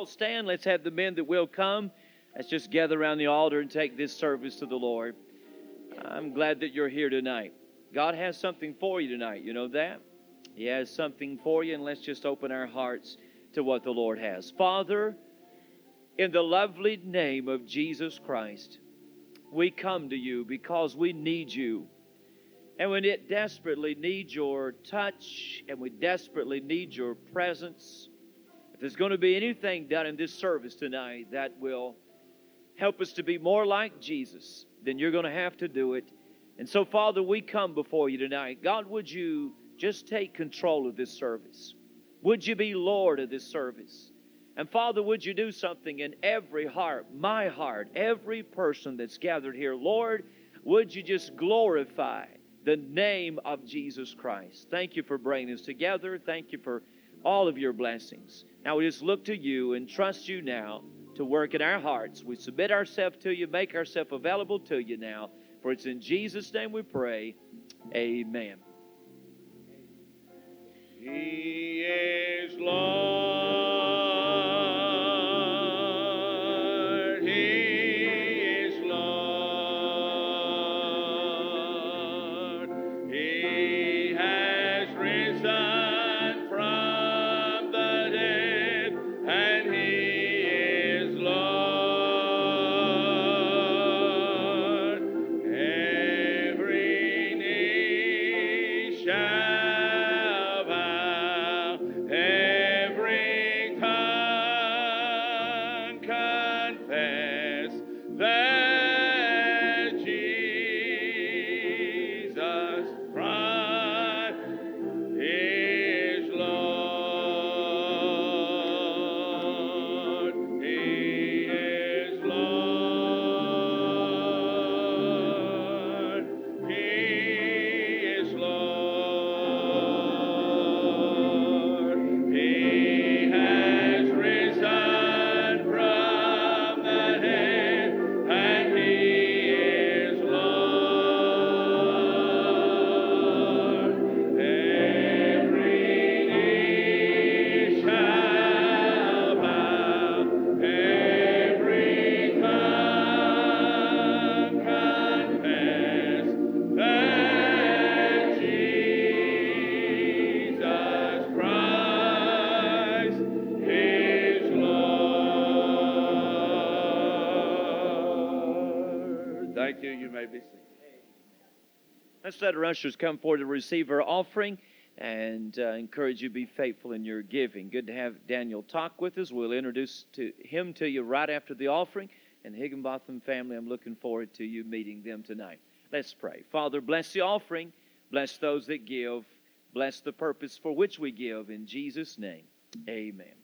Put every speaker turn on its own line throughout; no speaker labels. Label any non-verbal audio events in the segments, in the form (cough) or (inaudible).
all stand. Let's have the men that will come. Let's just gather around the altar and take this service to the Lord. I'm glad that you're here tonight. God has something for you tonight. You know that? He has something for you, and let's just open our hearts to what the Lord has. Father, in the lovely name of Jesus Christ, we come to you because we need you. And we desperately need your touch, and we desperately need your presence. If there's going to be anything done in this service tonight that will help us to be more like Jesus, then you're going to have to do it. And so, Father, we come before you tonight. God, would you just take control of this service? Would you be Lord of this service? And Father, would you do something in every heart, my heart, every person that's gathered here? Lord, would you just glorify the name of Jesus Christ? Thank you for bringing us together. Thank you for all of your blessings. Now we just look to you and trust you now to work in our hearts. We submit ourselves to you, make ourselves available to you now. For it's in Jesus' name we pray. Amen.
He is Lord.
Our ushers come forward to receive our offering and uh, encourage you to be faithful in your giving. Good to have Daniel talk with us. We'll introduce to him to you right after the offering. And the Higginbotham family, I'm looking forward to you meeting them tonight. Let's pray. Father, bless the offering. Bless those that give. Bless the purpose for which we give. In Jesus' name, amen.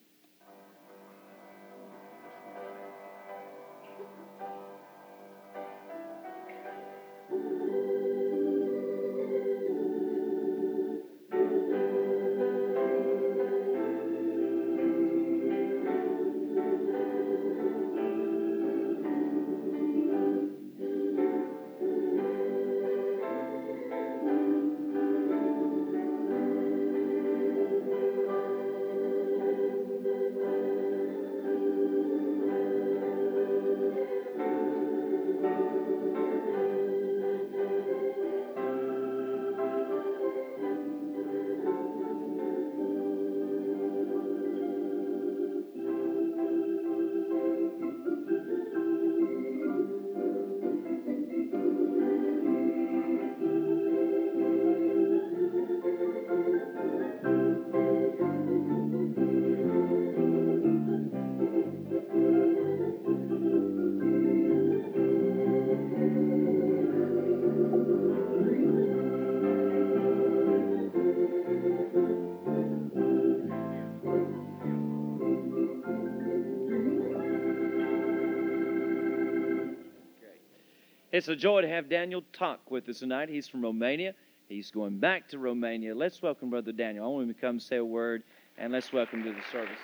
It's a joy to have Daniel talk with us tonight. He's from Romania. He's going back to Romania. Let's welcome Brother Daniel. I want him to come say a word, and let's welcome to the service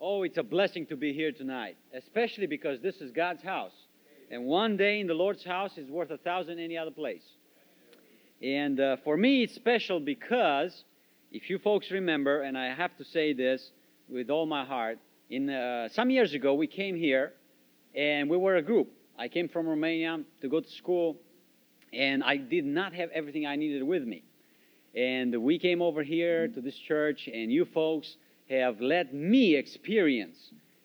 Oh, it's a blessing to be here tonight, especially because this is God's house. And one day in the Lord's house is worth a thousand any other place. And uh, for me, it's special because If you folks remember, and I have to say this with all my heart, in uh, some years ago we came here, and we were a group. I came from Romania to go to school, and I did not have everything I needed with me. And we came over here to this church, and you folks have let me experience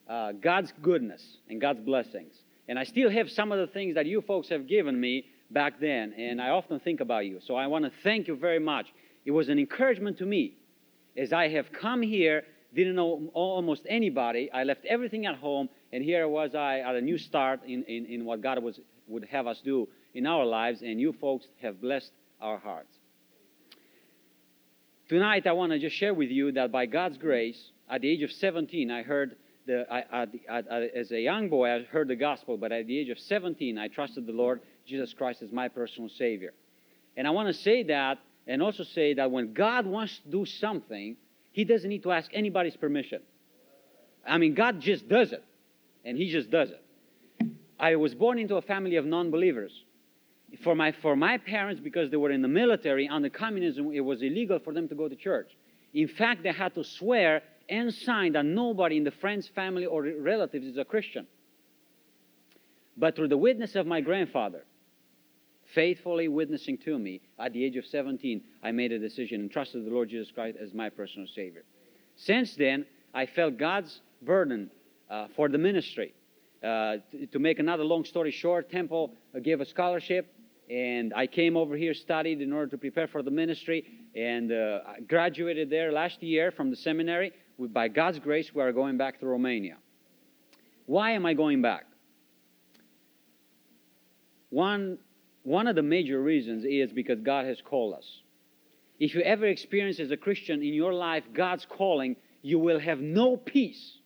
uh, God's goodness and God's blessings. And I still have some of the things that you folks have given me back then, and I often think about you. So I want to thank you very much. It was an encouragement to me as I have come here, didn't know almost anybody. I left everything at home, and here I was I at a new start in, in, in what God was, would have us do in our lives, and you folks have blessed our hearts. Tonight, I want to just share with you that by God's grace, at the age of 17, I heard the, I, I, I, as a young boy, I heard the gospel, but at the age of 17, I trusted the Lord Jesus Christ as my personal Savior. And I want to say that and also say that when God wants to do something, He doesn't need to ask anybody's permission. I mean, God just does it, and He just does it. I was born into a family of non believers. For my, for my parents, because they were in the military under communism, it was illegal for them to go to church. In fact, they had to swear and sign that nobody in the friends, family, or relatives is a Christian. But through the witness of my grandfather, faithfully witnessing to me at the age of 17, I made a decision and trusted the Lord Jesus Christ as my personal Savior. Since then, I felt God's burden uh, for the ministry. Uh, to, make another long story short, Temple gave a scholarship, and I came over here, studied in order to prepare for the ministry, and uh, I graduated there last year from the seminary. We, by God's grace, we are going back to Romania. Why am I going back? One one of the major reasons is because God has called us. If you ever experience as a Christian in your life God's calling, you will have no peace.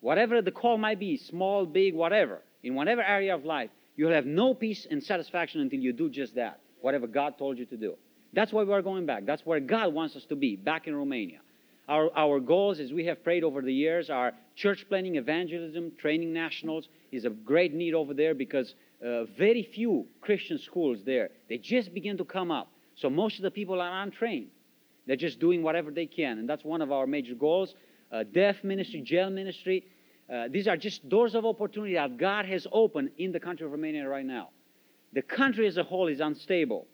Whatever the call might be, small, big, whatever, in whatever area of life, you'll have no peace and satisfaction until you do just that, whatever God told you to do. That's why we're going back. That's where God wants us to be, back in Romania. Our, our goals, as we have prayed over the years, are church planning, evangelism, training nationals is a great need over there because uh, very few Christian schools there. They just begin to come up. So most of the people are untrained. They're just doing whatever they can. And that's one of our major goals. Uh, deaf ministry, jail ministry. Uh, these are just doors of opportunity that God has opened in the country of Romania right now. The country as a whole is unstable,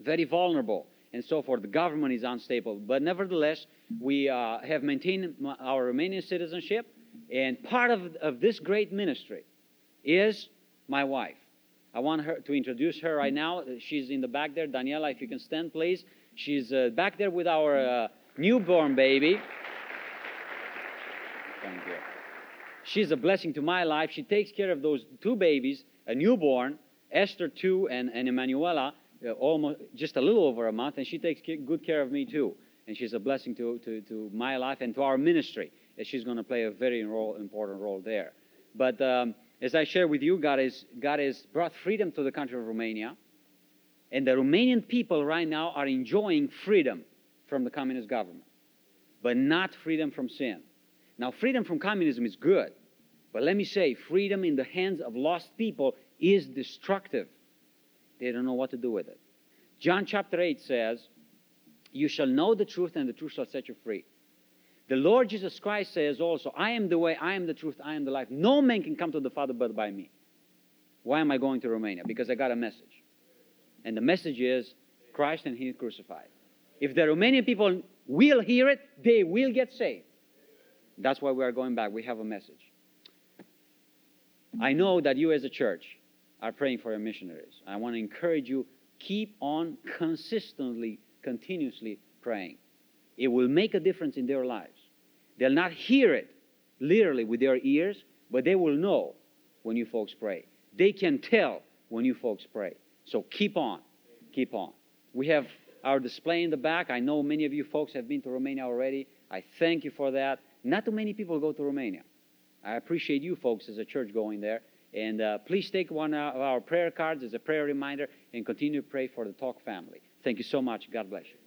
very vulnerable, and so forth. The government is unstable. But nevertheless, we uh, have maintained our Romanian citizenship. And part of, of this great ministry is my wife. I want her to introduce her right now. She's in the back there. Daniela, if you can stand, please. She's uh, back there with our uh, newborn baby. Thank you. She's a blessing to my life. She takes care of those two babies, a newborn, Esther two, and, and Emanuela, uh, almost just a little over a month, and she takes good care of me too. And she's a blessing to, to, to my life and to our ministry. And she's going to play a very role, important role there. But um, as I share with you, God has, God has brought freedom to the country of Romania. And the Romanian people right now are enjoying freedom from the communist government, but not freedom from sin. Now, freedom from communism is good, but let me say, freedom in the hands of lost people is destructive. They don't know what to do with it. John chapter 8 says, You shall know the truth, and the truth shall set you free. The Lord Jesus Christ says also, I am the way, I am the truth, I am the life. No man can come to the Father but by me. Why am I going to Romania? Because I got a message. And the message is Christ and He crucified. If the Romanian people will hear it, they will get saved. That's why we are going back. We have a message. I know that you as a church are praying for your missionaries. I want to encourage you, keep on consistently, continuously praying. It will make a difference in their lives. They'll not hear it literally with their ears, but they will know when you folks pray. They can tell when you folks pray. So keep on. Keep on. We have our display in the back. I know many of you folks have been to Romania already. I thank you for that. Not too many people go to Romania. I appreciate you folks as a church going there. And uh, please take one of our prayer cards as a prayer reminder and continue to pray for the Talk family. Thank you so much. God bless you.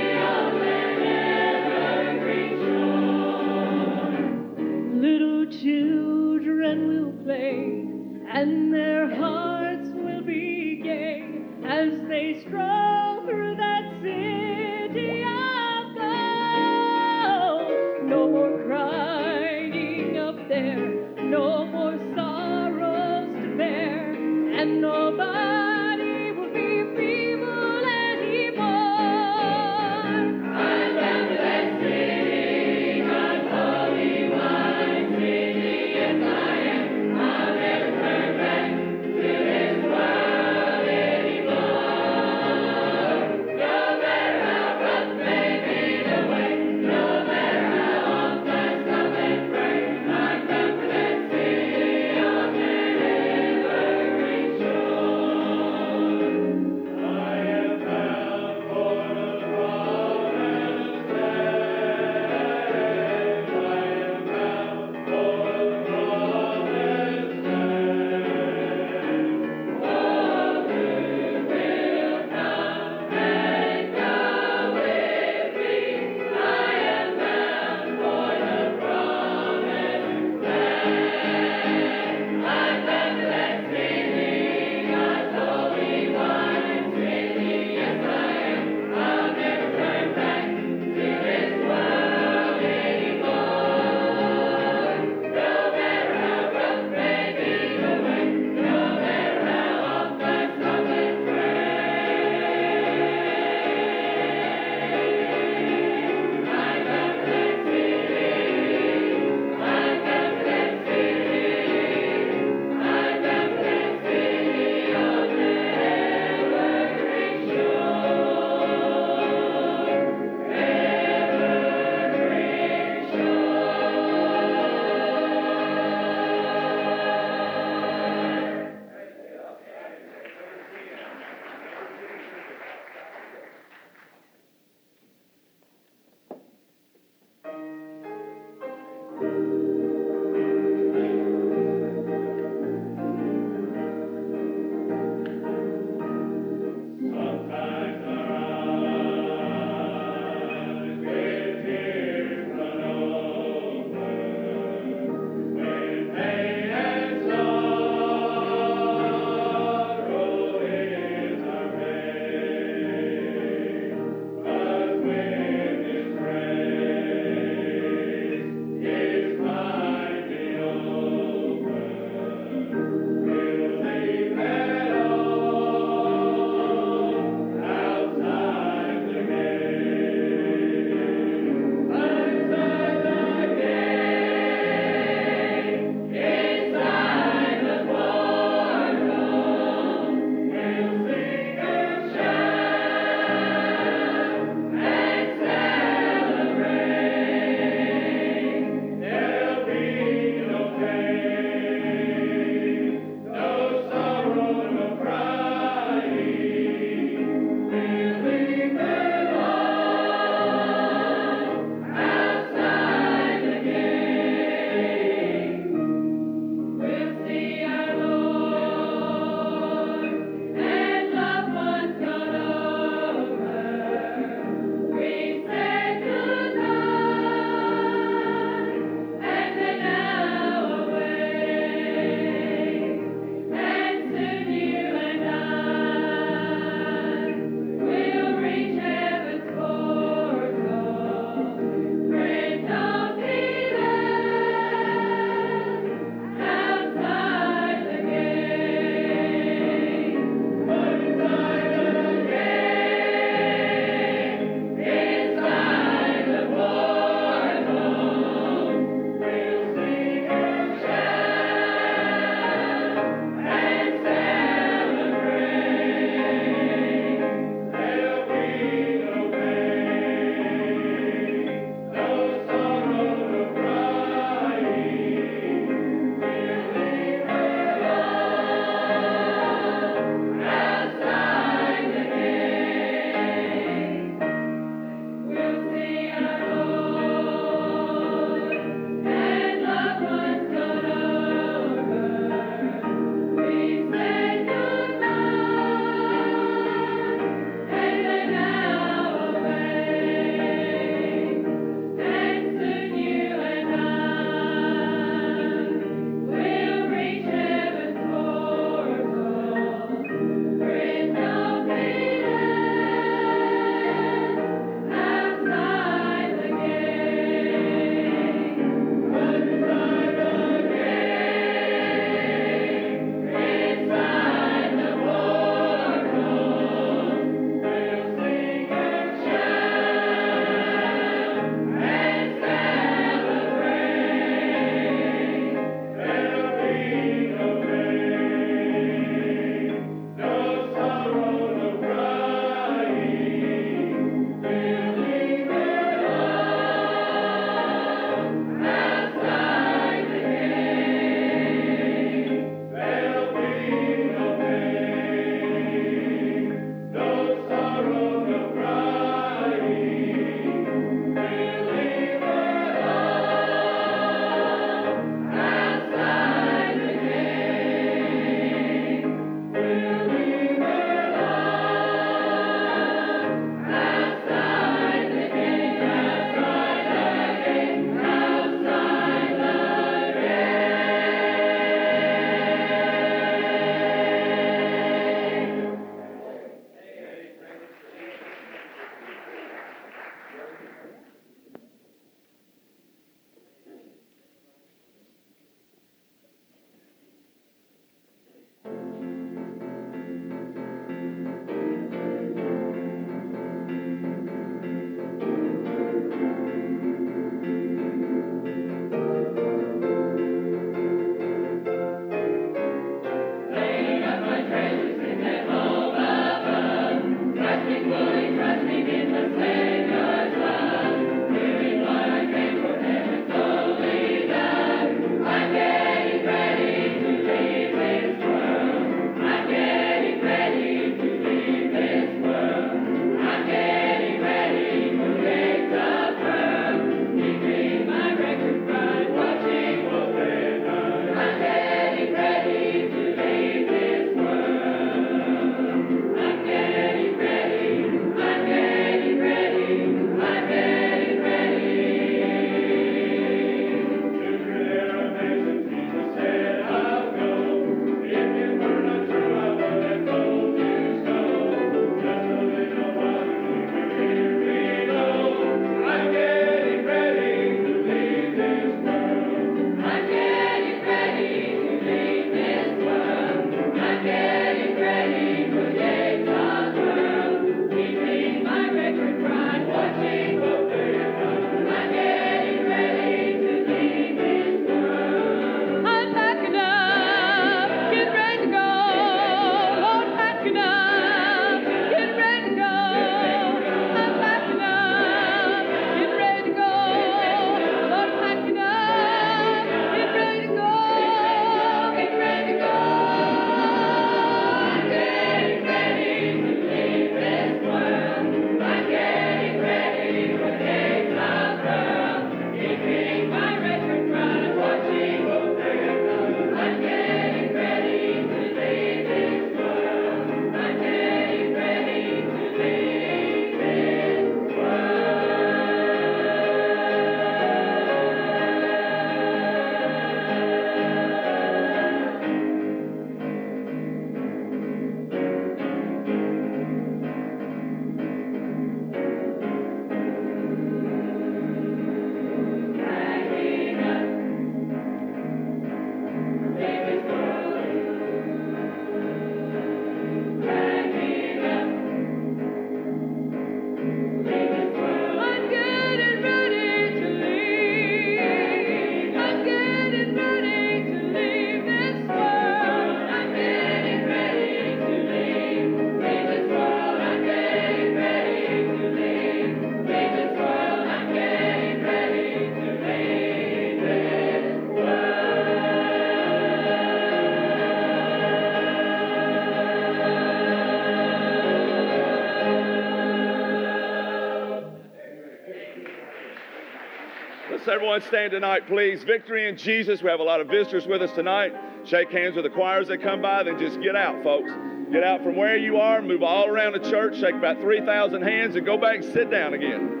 Everyone stand tonight, please. Victory in Jesus. We have a lot of visitors with us tonight. Shake hands with the choirs that come by, then just get out, folks. Get out from where you are, move all around the church, shake about 3,000 hands, and go back and sit down again.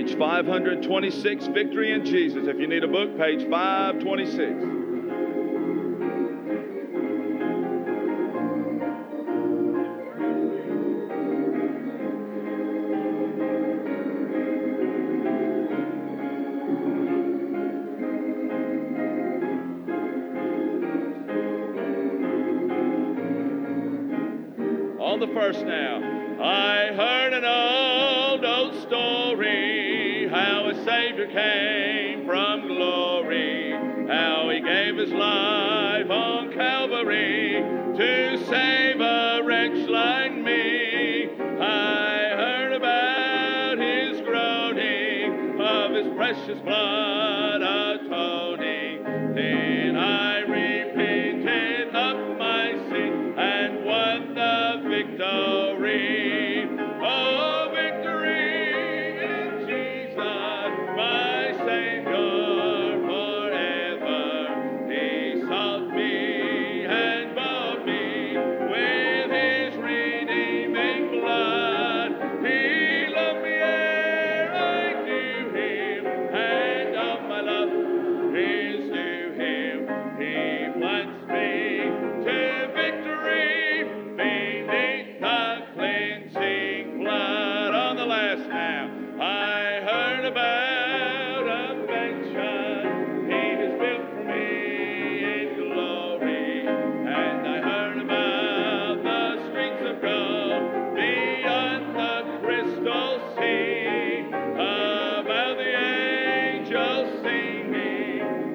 Page 526, Victory in Jesus. If you need a book, page 526.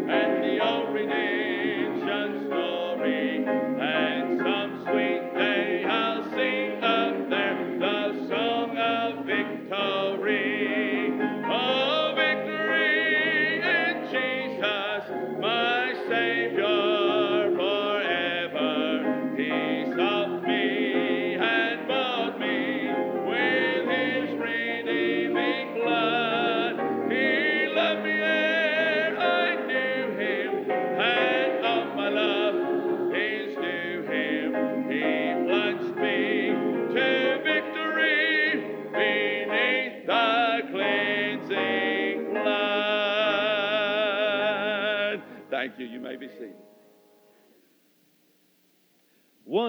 And the old redemption story,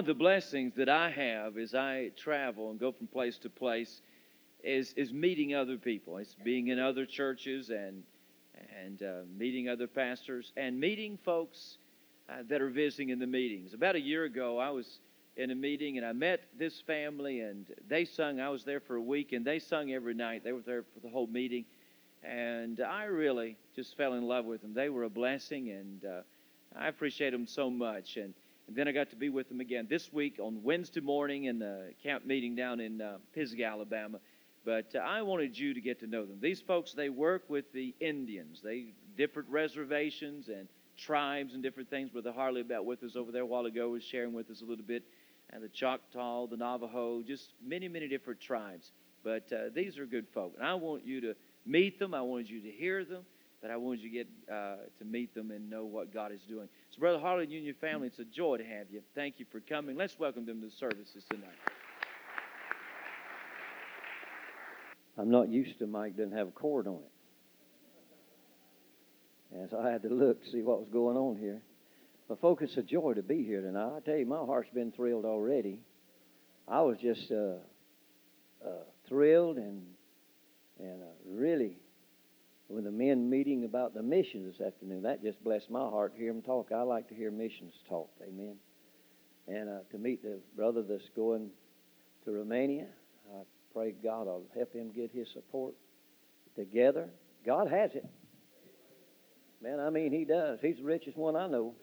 the
blessings that I have as I travel and go from place to place is, is meeting other people. It's being in other churches and, and uh, meeting other pastors and meeting folks uh, that are visiting in the meetings. About a year ago, I was in a meeting and I met this family and they sung. I was there for a week and they sung every night. They were there for the whole meeting. And I really just fell in love with them. They were a blessing and uh, I appreciate them so much. And and then I got to be with them again this week on Wednesday morning in the camp meeting down in uh, Pisgah, Alabama. But uh, I wanted you to get to know them. These folks, they work with the Indians. They different reservations and tribes and different things. Brother Harley about with us over there a while ago was sharing with us a little bit. And the Choctaw, the Navajo, just many, many different tribes. But uh, these are good folk. And I want you to meet them. I wanted you to hear them but I wanted you to get uh, to meet them and know what God is doing. So, Brother Harley and you and your family, it's a joy to have you. Thank you for coming. Let's welcome them to the services tonight.
I'm not used to Mike doesn't have a cord on it. And so I had to look to see what was going on here. But folks, it's a joy to be here tonight. I tell you, my heart's been thrilled already. I was just uh, uh, thrilled and and uh, really with the men meeting about the mission this afternoon. That just blessed my heart to hear them talk. I like to hear missions talk. Amen. And uh, to meet the brother that's going to Romania, I pray God will help him get his support together. God has it. Man, I mean, he does. He's the richest one I know.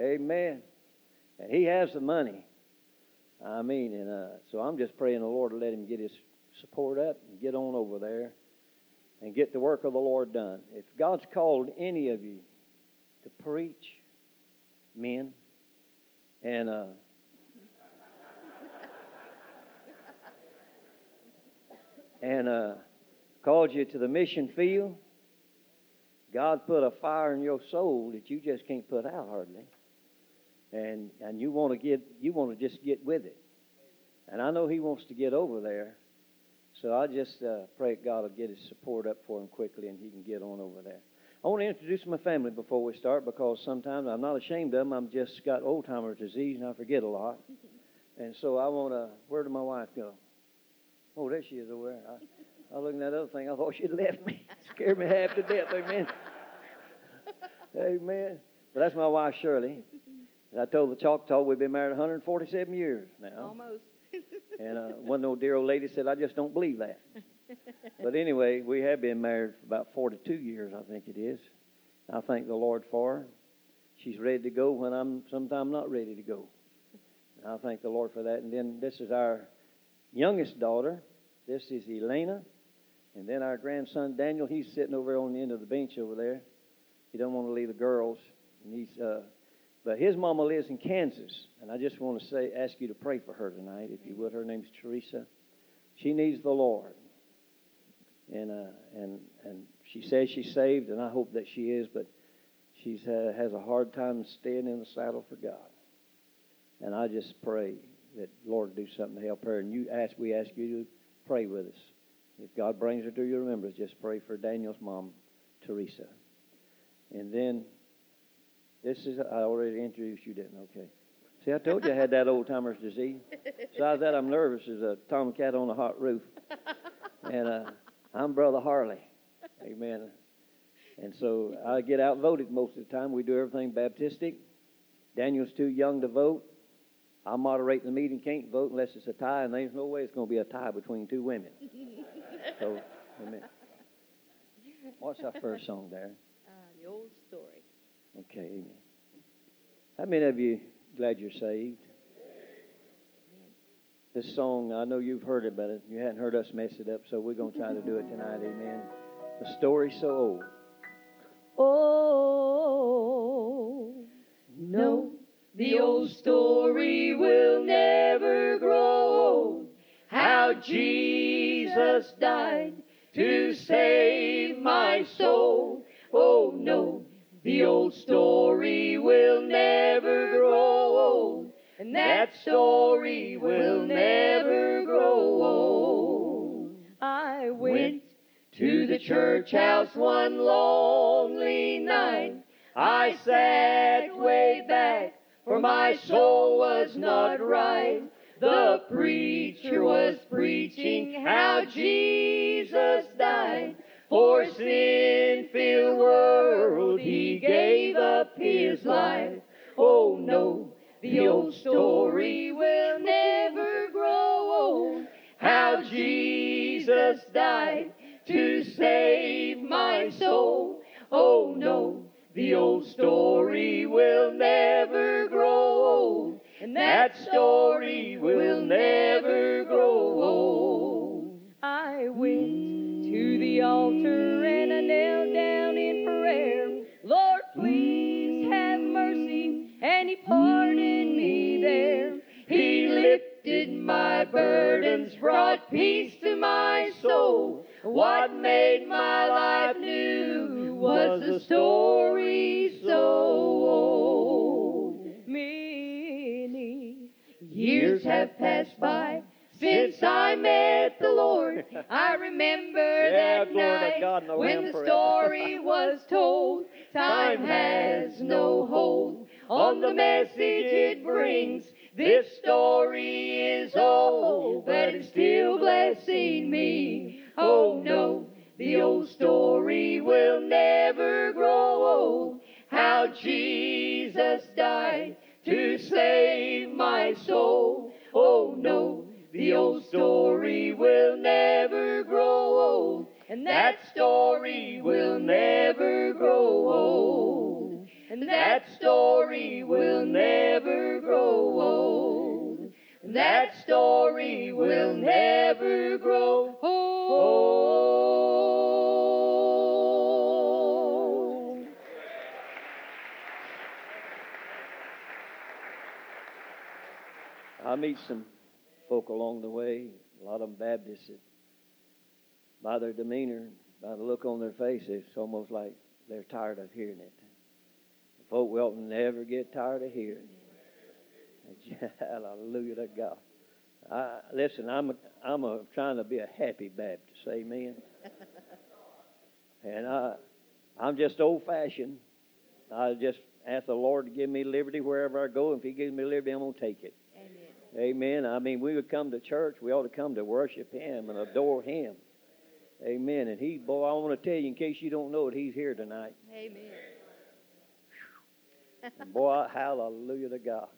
Amen. And he has the money. I mean, and uh, so I'm just praying the Lord to let him get his support up and get on over there and get the work of the Lord done. If God's called any of you to preach, men, and uh, and uh, called you to the mission field, God put a fire in your soul that you just can't put out hardly, and and you want to get you want to just get with it, and I know He wants to get over there So I just uh, pray God will get his support up for him quickly and he can get on over there. I want to introduce my family before we start because sometimes I'm not ashamed of them. I've just got old timer's disease and I forget a lot. And so I want to. Where did my wife go? Oh, there she is over there. I, I was looking at that other thing. I thought she'd left me. (laughs) Scared me half to death. Amen. Amen. But that's my wife, Shirley. And I told the Choctaw we've been married 147 years now.
Almost.
And uh, one old dear old lady said, I just don't believe that. But anyway, we have been married for about 42 years, I think it is. I thank the Lord for her. She's ready to go when I'm sometimes not ready to go. And I thank the Lord for that. And then this is our youngest daughter. This is Elena. And then our grandson Daniel, he's sitting over on the end of the bench over there. He don't want to leave the girls. And he's uh, but his mama lives in Kansas, and I just want to say, ask you to pray for her tonight, if you would. Her name's Teresa. She needs the Lord, and uh, and and she says she's saved, and I hope that she is, but she uh, has a hard time staying in the saddle for God. And I just pray that Lord do something to help her. And you ask, we ask you to pray with us. If God brings her to your remembrance, just pray for Daniel's mom, Teresa. And then this is, I already introduced you, didn't Okay. See, I told you I had that old timer's disease. Besides that, I'm nervous as a tomcat on a hot roof. And uh, I'm Brother Harley. Amen. And so I get outvoted most of the time. We do everything Baptistic. Daniel's too young to vote. I moderate the meeting, can't vote unless it's a tie, and there's no way it's going to be a tie between two women. so, amen. What's our first song there?
Uh, the old story.
Okay, amen. How many of you glad you're saved? This song, I know you've heard it, but you hadn't heard us mess it up, so we're going to try to do it tonight, amen. The story's so old.
Oh, no, the old story will never grow old. How Jesus died to save my soul. Oh, no, the old story will never grow old, and that story will never grow old. I went to the church house one lonely night. I sat way back, for my soul was not right. The preacher was preaching how Jesus died. For sin filled world, he gave up his life. Oh no, the old story will never grow old. How Jesus died to save my soul. Oh no, the old story will never grow old. And that story will never burdens, brought peace to my soul. What made my life new was a story so old. Many years have passed by since I met the Lord, I remember
Yeah,
that night
God the
when the story was told. (laughs) Time has no hold on the message it brings. This story is old, but it's still blessing me. Oh no, the old story will never grow old. How Jesus died to save my soul. Oh no, the old story will never grow old, and that story will never grow old, and that story will never grow old, and that story will never grow old.
I meet some folk along the way, a lot of them Baptists, that by their demeanor, by the look on their face, it's almost like they're tired of hearing it. Folk will never get tired of hearing it. (laughs) Hallelujah to God. I, listen, I'm a, I'm a, trying to be a happy Baptist, amen. (laughs) and I, I'm just old fashioned. I just ask the Lord to give me liberty wherever I go. If He gives me liberty, I'm going to take it.
Amen.
Amen. I mean, we would come to church. We ought to come to worship Him and adore Him. Amen. And He, boy, I want to tell you, in case you don't know it, He's here tonight.
Amen.
Boy, hallelujah to God.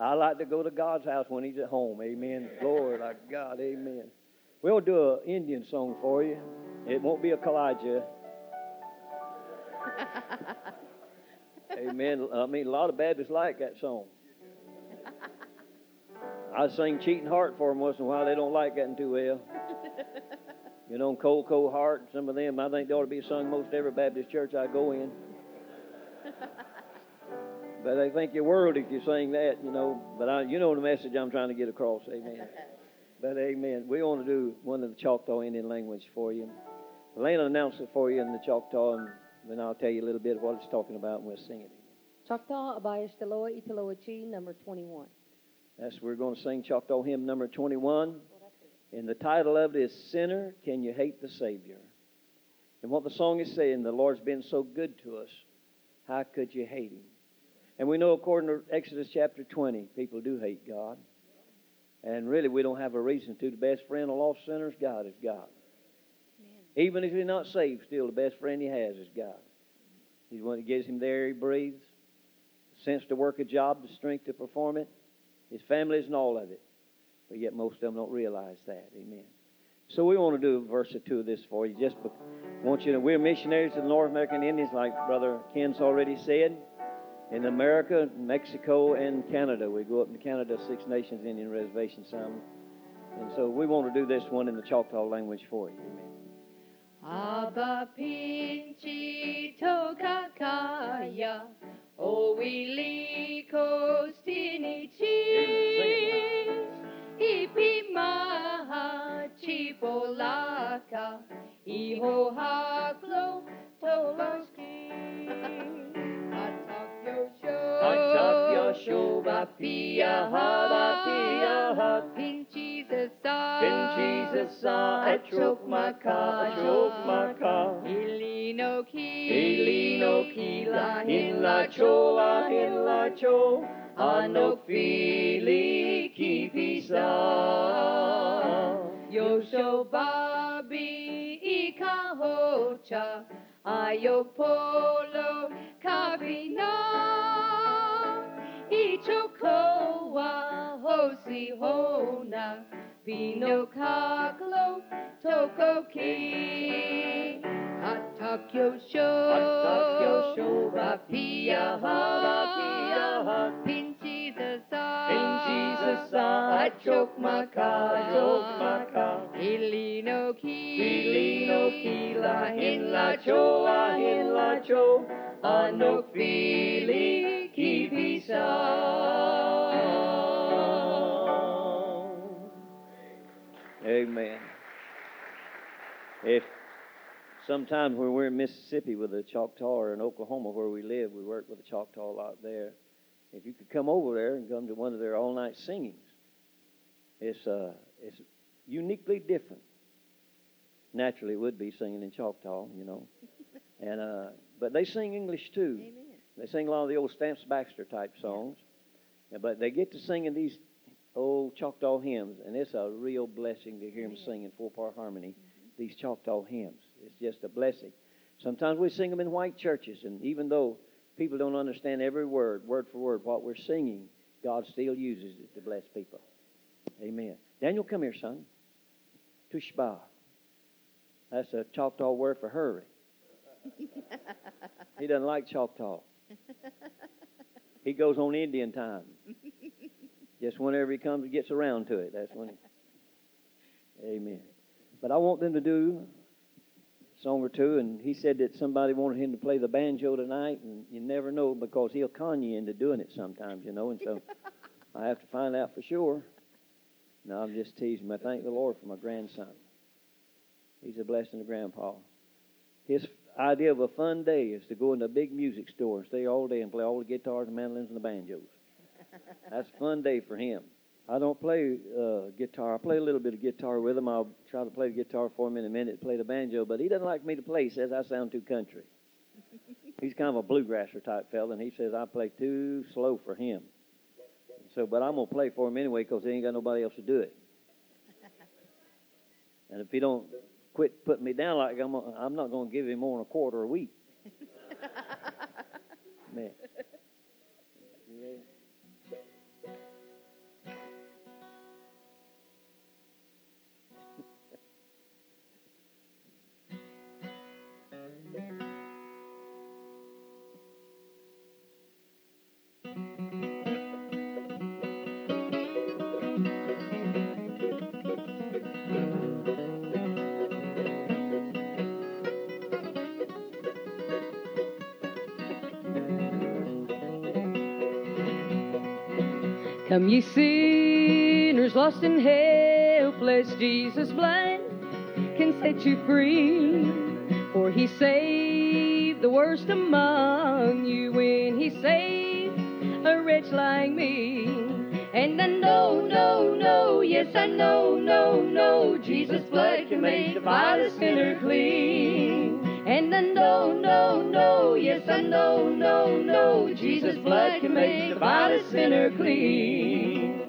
I like to go to God's house when He's at home. Amen. Glory to God. Amen. We'll do an Indian song for you. It won't be a Kaw-Liga. (laughs) Amen. I mean, a lot of Baptists like that song. I sing Cheating Heart for them once in a while. They don't like that too well. (laughs) You know, Cold, Cold Heart, some of them, I think they ought to be sung most every Baptist church I go in. (laughs) But they think you're worldly if you sing that, you know. But I, you know the message I'm trying to get across, amen. (laughs) but amen. We want to do one of the Choctaw Indian language for you. Lena announced it for you in the Choctaw, and then I'll tell you a little bit of what it's talking about, and we'll sing it.
Choctaw Abayas Taloa Italoa Chi, number 21.
That's we're going to sing Choctaw hymn number 21. And the title of it is Sinner, Can You Hate the Savior? And what the song is saying, the Lord's been so good to us. How could you hate him? And we know, according to Exodus chapter 20, people do hate God. And really, we don't have a reason to. The best friend of lost sinners, God is God. Even if he's not saved, still the best friend he has is God. He's the one that gives him the air he breathes, the sense to work a job, the strength to perform it, his families, and all of it. But yet, most of them don't realize that. Amen. So we want to do a verse or two of this for you. Just want you to. We're missionaries to the North American Indians, like Brother Ken's already said. In America, Mexico, and Canada, we go up to Canada, Six Nations Indian Reservation some. And so we want to do this one in the Choctaw language for you. Amen.
Pinchi chipolaka toloski atak yosho
Atak yosho bapia ha bapia ha
pinchi the sa
Pinchi the sa achok maka achok maka
Ilino ki
Ilino kila hinla choa hinla cho. Anok fili ki pisa.
Yosho babi ika hocha ayo polo kabina ichoko wa hosi hona pino kaklo toko ki atak yosho
Atak yosho
bapia ha
bapia ha
pinchi the sa
Pinchi the sa achok maka achok maka
Ilino ki
Pilino kila hinla choa hinla cho Anok fili ki pisa Amen. If sometimes when we're in Mississippi with the Choctaw or in Oklahoma where we live, we work with the Choctaw a lot there. If you could come over there and come to one of their all night singings, it's uh, it's uniquely different. Naturally, it would be singing in Choctaw, you know, (laughs) and uh, but they sing English too.
Amen.
They sing a lot of the old Stamps Baxter type songs, Yeah, but they get to singing these old Choctaw hymns, and it's a real blessing to hear them sing in four part harmony. These Choctaw hymns, it's just a blessing. Sometimes we sing them in white churches, and even though people don't understand every word, word for word, what we're singing, God still uses it to bless people. Amen. Daniel, come here, son. Tushba. That's a Choctaw word for hurry. He doesn't like Choctaw. He goes on Indian time. Just whenever he comes, gets around to it. That's when. He... Amen. But I want them to do a song or two, and he said that somebody wanted him to play the banjo tonight, and you never know because he'll con you into doing it sometimes, you know. And so (laughs) I have to find out for sure. No, I'm just teasing. I thank the Lord for my grandson. He's a blessing to Grandpa. His idea of a fun day is to go into a big music store and stay all day and play all the guitars, the mandolins, and the banjos. (laughs) That's a fun day for him. I don't play uh, guitar. I play a little bit of guitar with him. I'll try to play the guitar for him in a minute, play the banjo, but he doesn't like me to play. He says I sound too country. (laughs) He's kind of a bluegrasser type fella, and he says I play too slow for him. So, but I'm gonna play for him anyway because he ain't got nobody else to do it. (laughs) And if he don't quit putting me down like I'm, I'm not gonna give him more than a quarter a week. (laughs) Man.
Come, ye sinners lost and helpless, Jesus' blood can set you free. For he saved the worst among you when he saved a wretch like me. And I know, no, no, yes, I know, no, no, Jesus' blood can make the vilest sinner clean. And I know, no, no, yes, I know, no, no, Jesus' blood can make the vilest sinner clean.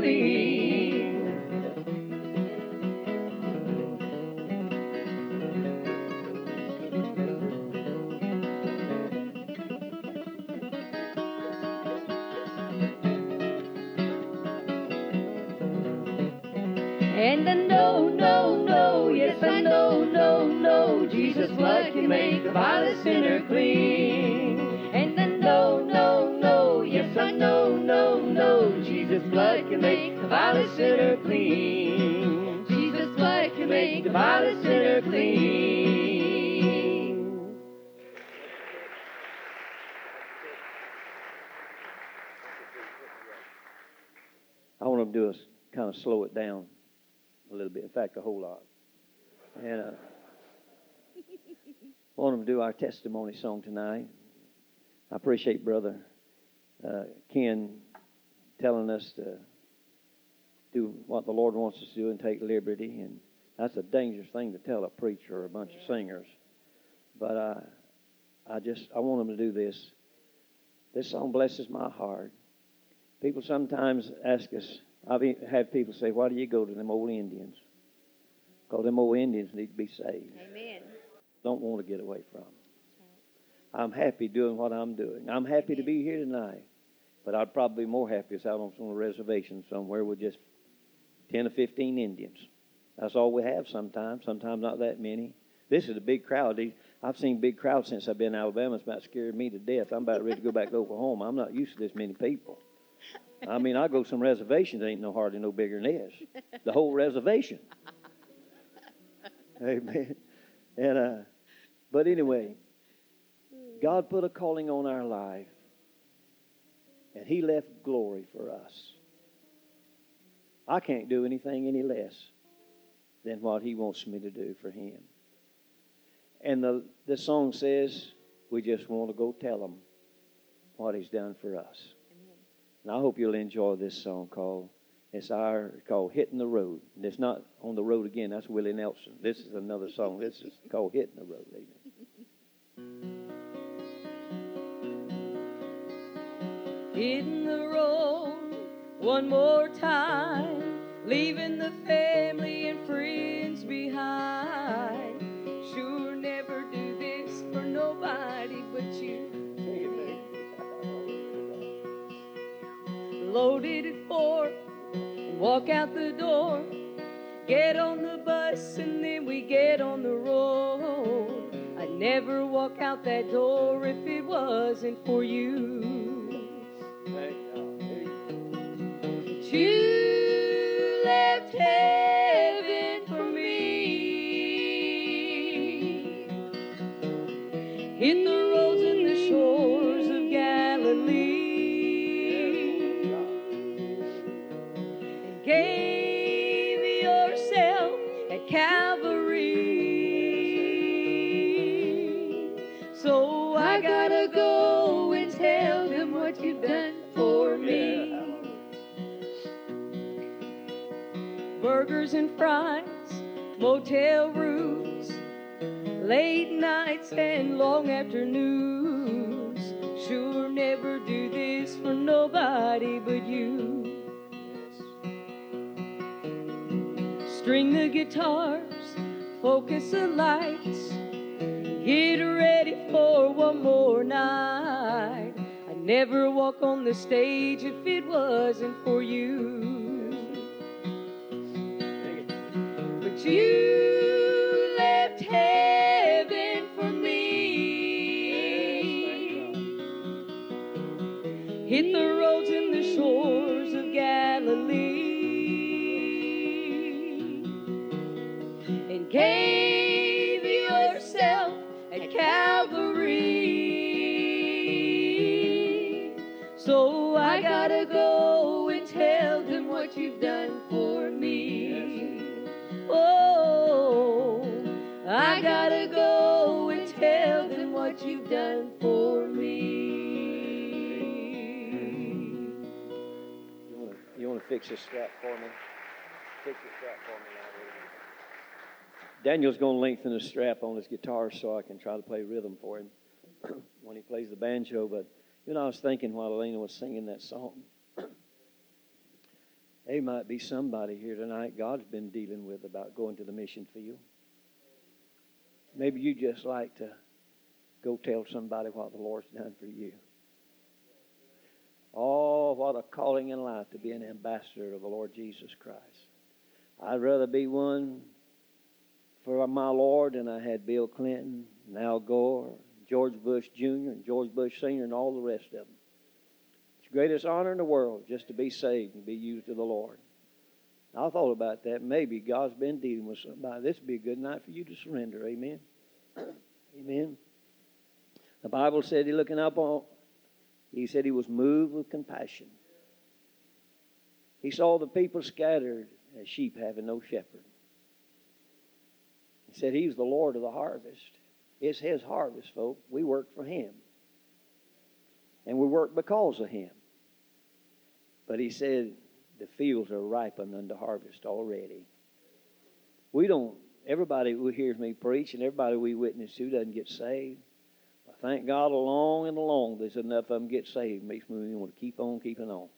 Vilest I
to do is kind of slow it down a little bit. In fact, a whole lot. And uh, I want them to do our testimony song tonight. I appreciate Brother uh, Ken telling us to do what the Lord wants us to do and take liberty. And that's a dangerous thing to tell a preacher or a bunch of singers. But uh, I just I want them to do this. This song blesses my heart. People sometimes ask us, I've had people say, why do you go to them old Indians? Because them old Indians need to be saved.
Amen.
Don't want to get away from them. I'm happy doing what I'm doing. I'm happy to be here tonight. But I'd probably be more happy if I was on a reservation somewhere with just 10 or 15 Indians. That's all we have sometimes, sometimes not that many. This is a big crowd. I've seen big crowds since I've been in Alabama. It's about scared me to death. I'm about ready to go back to (laughs) Oklahoma. I'm not used to this many people. I mean, I go some reservations, ain't no hardly no bigger than this. The whole reservation. (laughs) Amen. And uh, but anyway, God put a calling on our life, and He left glory for us. I can't do anything any less than what He wants me to do for Him. And the the song says, we just want to go tell Him what He's done for us. And I hope you'll enjoy this song called it's our called Hitting the Road. And it's not on the road again, that's Willie Nelson. This is another song. This is called Hitting the Road. Amen.
hitting the road one more time, leaving the family and friends behind. Sure, never do this for nobody but you. Loaded at four, and walk out the door. Get on the bus and then we get on the road. I'd never walk out that door if it wasn't for you. You left heaven for me. Hit the Burgers and fries, motel rooms, late nights and long afternoons. Sure, never do this for nobody but you. String the guitars, focus the lights, get ready for one more night. I'd never walk on the stage if it wasn't for you. You left heaven for me. Hit the roads and the shores of Galilee. And gave yourself at Calvary. So I gotta go Gotta go and tell them what you've done for me.
You want to you want to fix this strap for me? Fix strap for me now. Daniel's to lengthen the strap on his guitar so I can try to play rhythm for him (clears throat) when he plays the banjo. But you know, I was thinking while Elena was singing that song, (clears throat) there might be somebody here tonight God's been dealing with about going to the mission field. Maybe you just like to go tell somebody what the Lord's done for you. Oh, what a calling in life to be an ambassador of the Lord Jesus Christ. I'd rather be one for my Lord than I had Bill Clinton, and Al Gore, George Bush Jr., and George Bush Sr., and all the rest of them. It's the greatest honor in the world just to be saved and be used of the Lord. I thought about that. Maybe God's been dealing with somebody. This would be a good night for you to surrender. Amen. Amen. The Bible said he looking up on he said he was moved with compassion. He saw the people scattered as sheep having no shepherd. He said he's the Lord of the harvest. It's his harvest, folks. We work for him. And we work because of him. But he said the fields are ripened unto harvest already. We don't, everybody who hears me preach and everybody we witness to doesn't get saved. I thank God along and along there's enough of them get saved. Makes me want to keep on keeping on.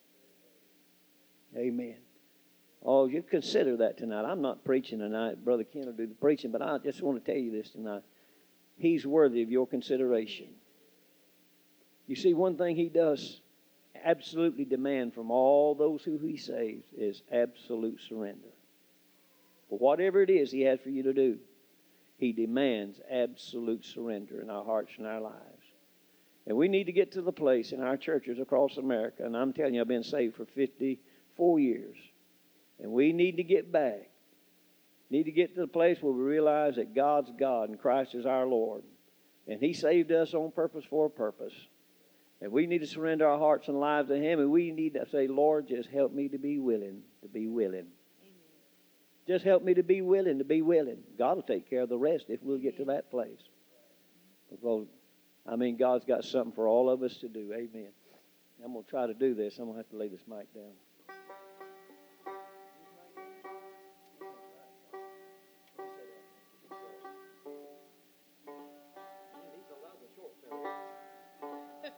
Amen. Oh, you consider that tonight. I'm not preaching tonight. Brother Ken will do the preaching, but I just want to tell you this tonight. He's worthy of your consideration. You see, one thing he does absolutely demand from all those who he saves is absolute surrender. For whatever it is he has for you to do, he demands absolute surrender in our hearts and our lives. And we need to get to the place in our churches across America, and I'm telling you, I've been saved for 54 years. And we need to get back. Need to get to the place where we realize that God's God and Christ is our Lord. And He saved us on purpose for a purpose. And we need to surrender our hearts and lives to Him, and we need to say, Lord, just help me to be willing, to be willing. Just help me to be willing, to be willing. God will take care of the rest if we'll get to that place. Because, I mean, God's got something for all of us to do. Amen. I'm going to try to do this. I'm going to have to lay this mic down.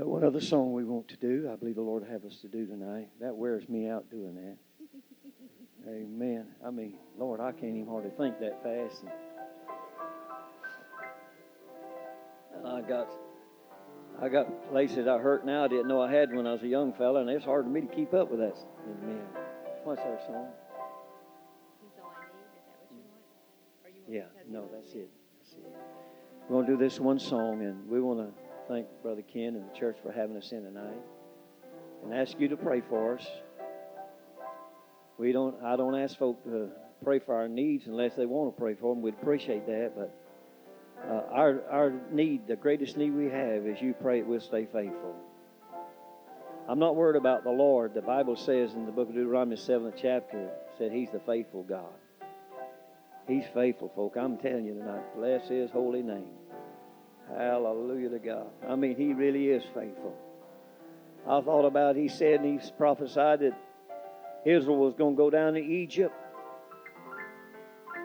another song we want to do. I believe the Lord have us to do tonight. That wears me out doing that. Amen. I mean, Lord, I can't even hardly think that fast. And I got I got places I hurt now I didn't know I had when I was a young fella, and it's hard for me to keep up with that. Amen. What's our song?
He's all I need. Is that what you want? Or you want
Yeah, no, that's it. That's it. We're going to do this one song, and we want to thank Brother Ken and the church for having us in tonight, and ask you to pray for us. We don't. I don't ask folk to pray for our needs unless they want to pray for them. We'd appreciate that, but uh, our our need, the greatest need we have, is you pray we'll stay faithful. I'm not worried about the Lord. The Bible says in the book of Deuteronomy, seventh chapter, said He's the faithful God. He's faithful, folk. I'm telling you tonight. Bless His holy name. Hallelujah to God. I mean, He really is faithful. I thought about. He said and He prophesied that Israel was going to go down to Egypt.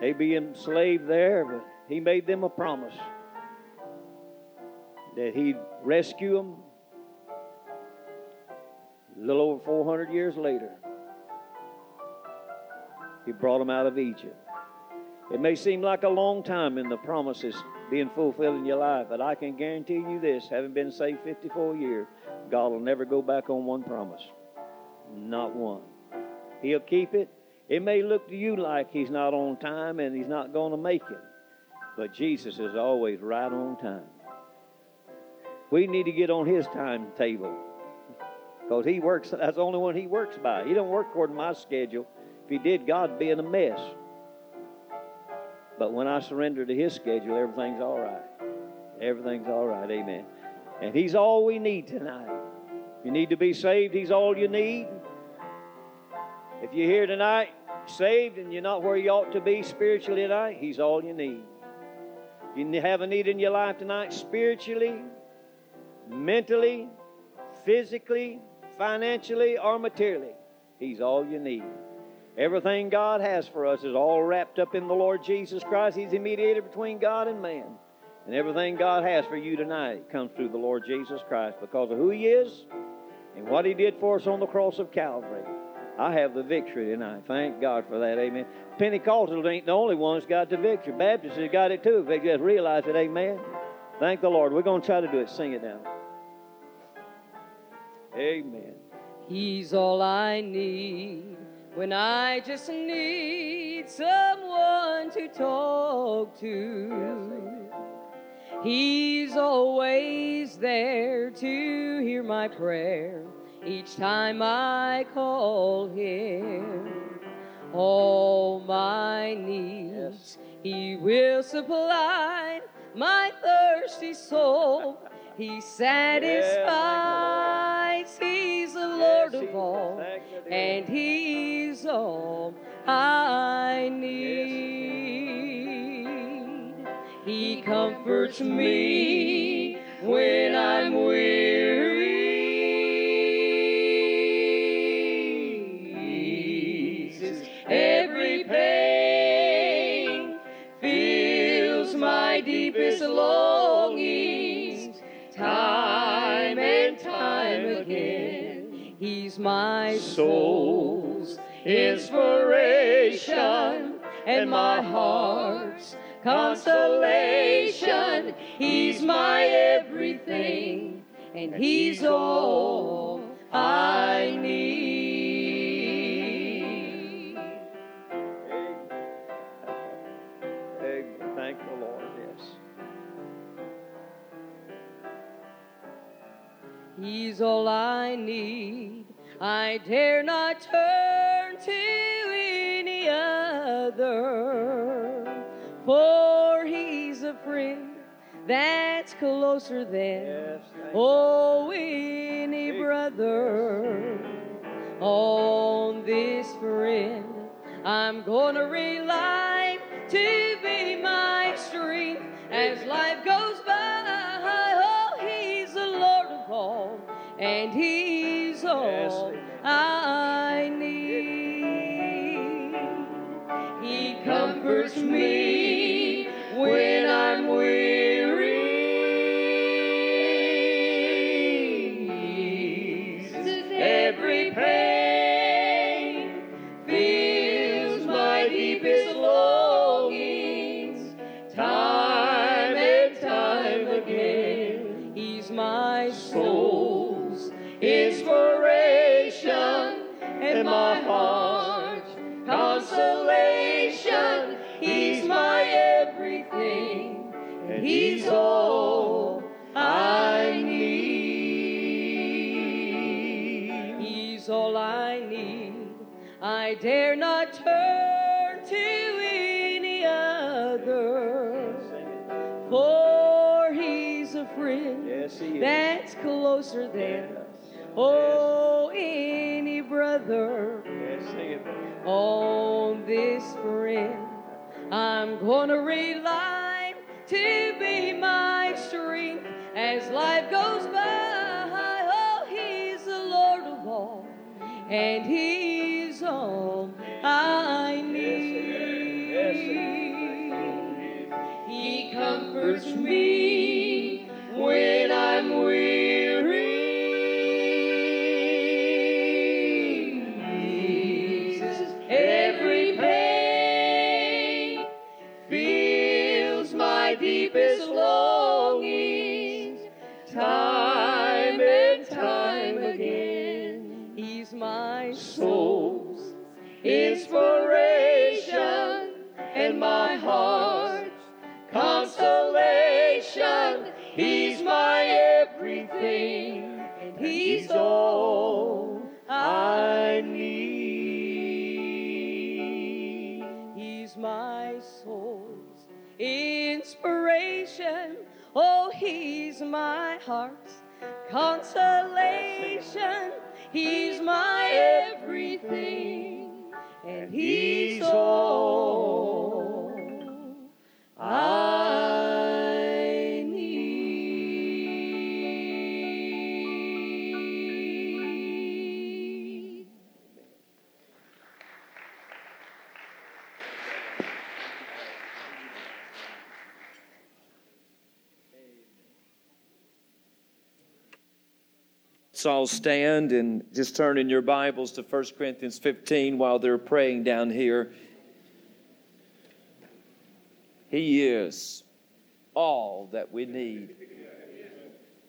They'd be enslaved there, but He made them a promise that He'd rescue them. A little over 400 years later, He brought them out of Egypt. It may seem like a long time in the promises being fulfilled in your life, but I can guarantee you this having been saved 54 years, God will never go back on one promise. Not one. He'll keep it. It may look to you like He's not on time and He's not going to make it, but Jesus is always right on time. We need to get on His timetable because He works, that's the only one He works by. He don't work according to my schedule. If He did, God'd be in a mess. But when I surrender to His schedule, everything's all right. Everything's all right. Amen. And He's all we need tonight. You need to be saved, He's all you need. If you're here tonight, saved, and you're not where you ought to be spiritually tonight, He's all you need. You have a need in your life tonight, spiritually, mentally, physically, financially, or materially, He's all you need. Everything God has for us is all wrapped up in the Lord Jesus Christ. He's the mediator between God and man. And everything God has for you tonight comes through the Lord Jesus Christ because of who He is and what He did for us on the cross of Calvary. I have the victory tonight. Thank God for that. Amen. Pentecostals ain't the only ones got the victory. Baptists have got it too. If they just realize it. Amen. Thank the Lord. We're going to try to do it. Sing it now. Amen.
He's all I need when I just need someone to talk to. He's always there to hear my prayer each time I call him. All my needs he will supply my thirsty soul. He satisfies. He's the Lord of all,
Thank you, dear.
and He's all I need. He comforts me when I'm weary. He's my soul's inspiration and my heart's consolation. He's my everything, and He's all I need. He's all I need. I dare not turn to any other, for He's a friend that's closer than
Yes.
Oh any brother. On this friend, I'm gonna rely to be my strength as life goes by. Oh, He's the Lord of all, and He's all. I need. He comforts me when I'm friend
Yes, he is.
that's closer than oh any brother.
Yes,
on this friend i'm gonna rely to be my strength. As life goes by oh he's the lord of all and he's all i need. He comforts me and my heart's consolation. He's my everything, and He's all I need. He's my soul's inspiration. Oh, He's my heart's consolation. He's my everything, and He's all
all stand and just turn in your Bibles to 1 Corinthians 15 while they're praying down here. He is all that we need.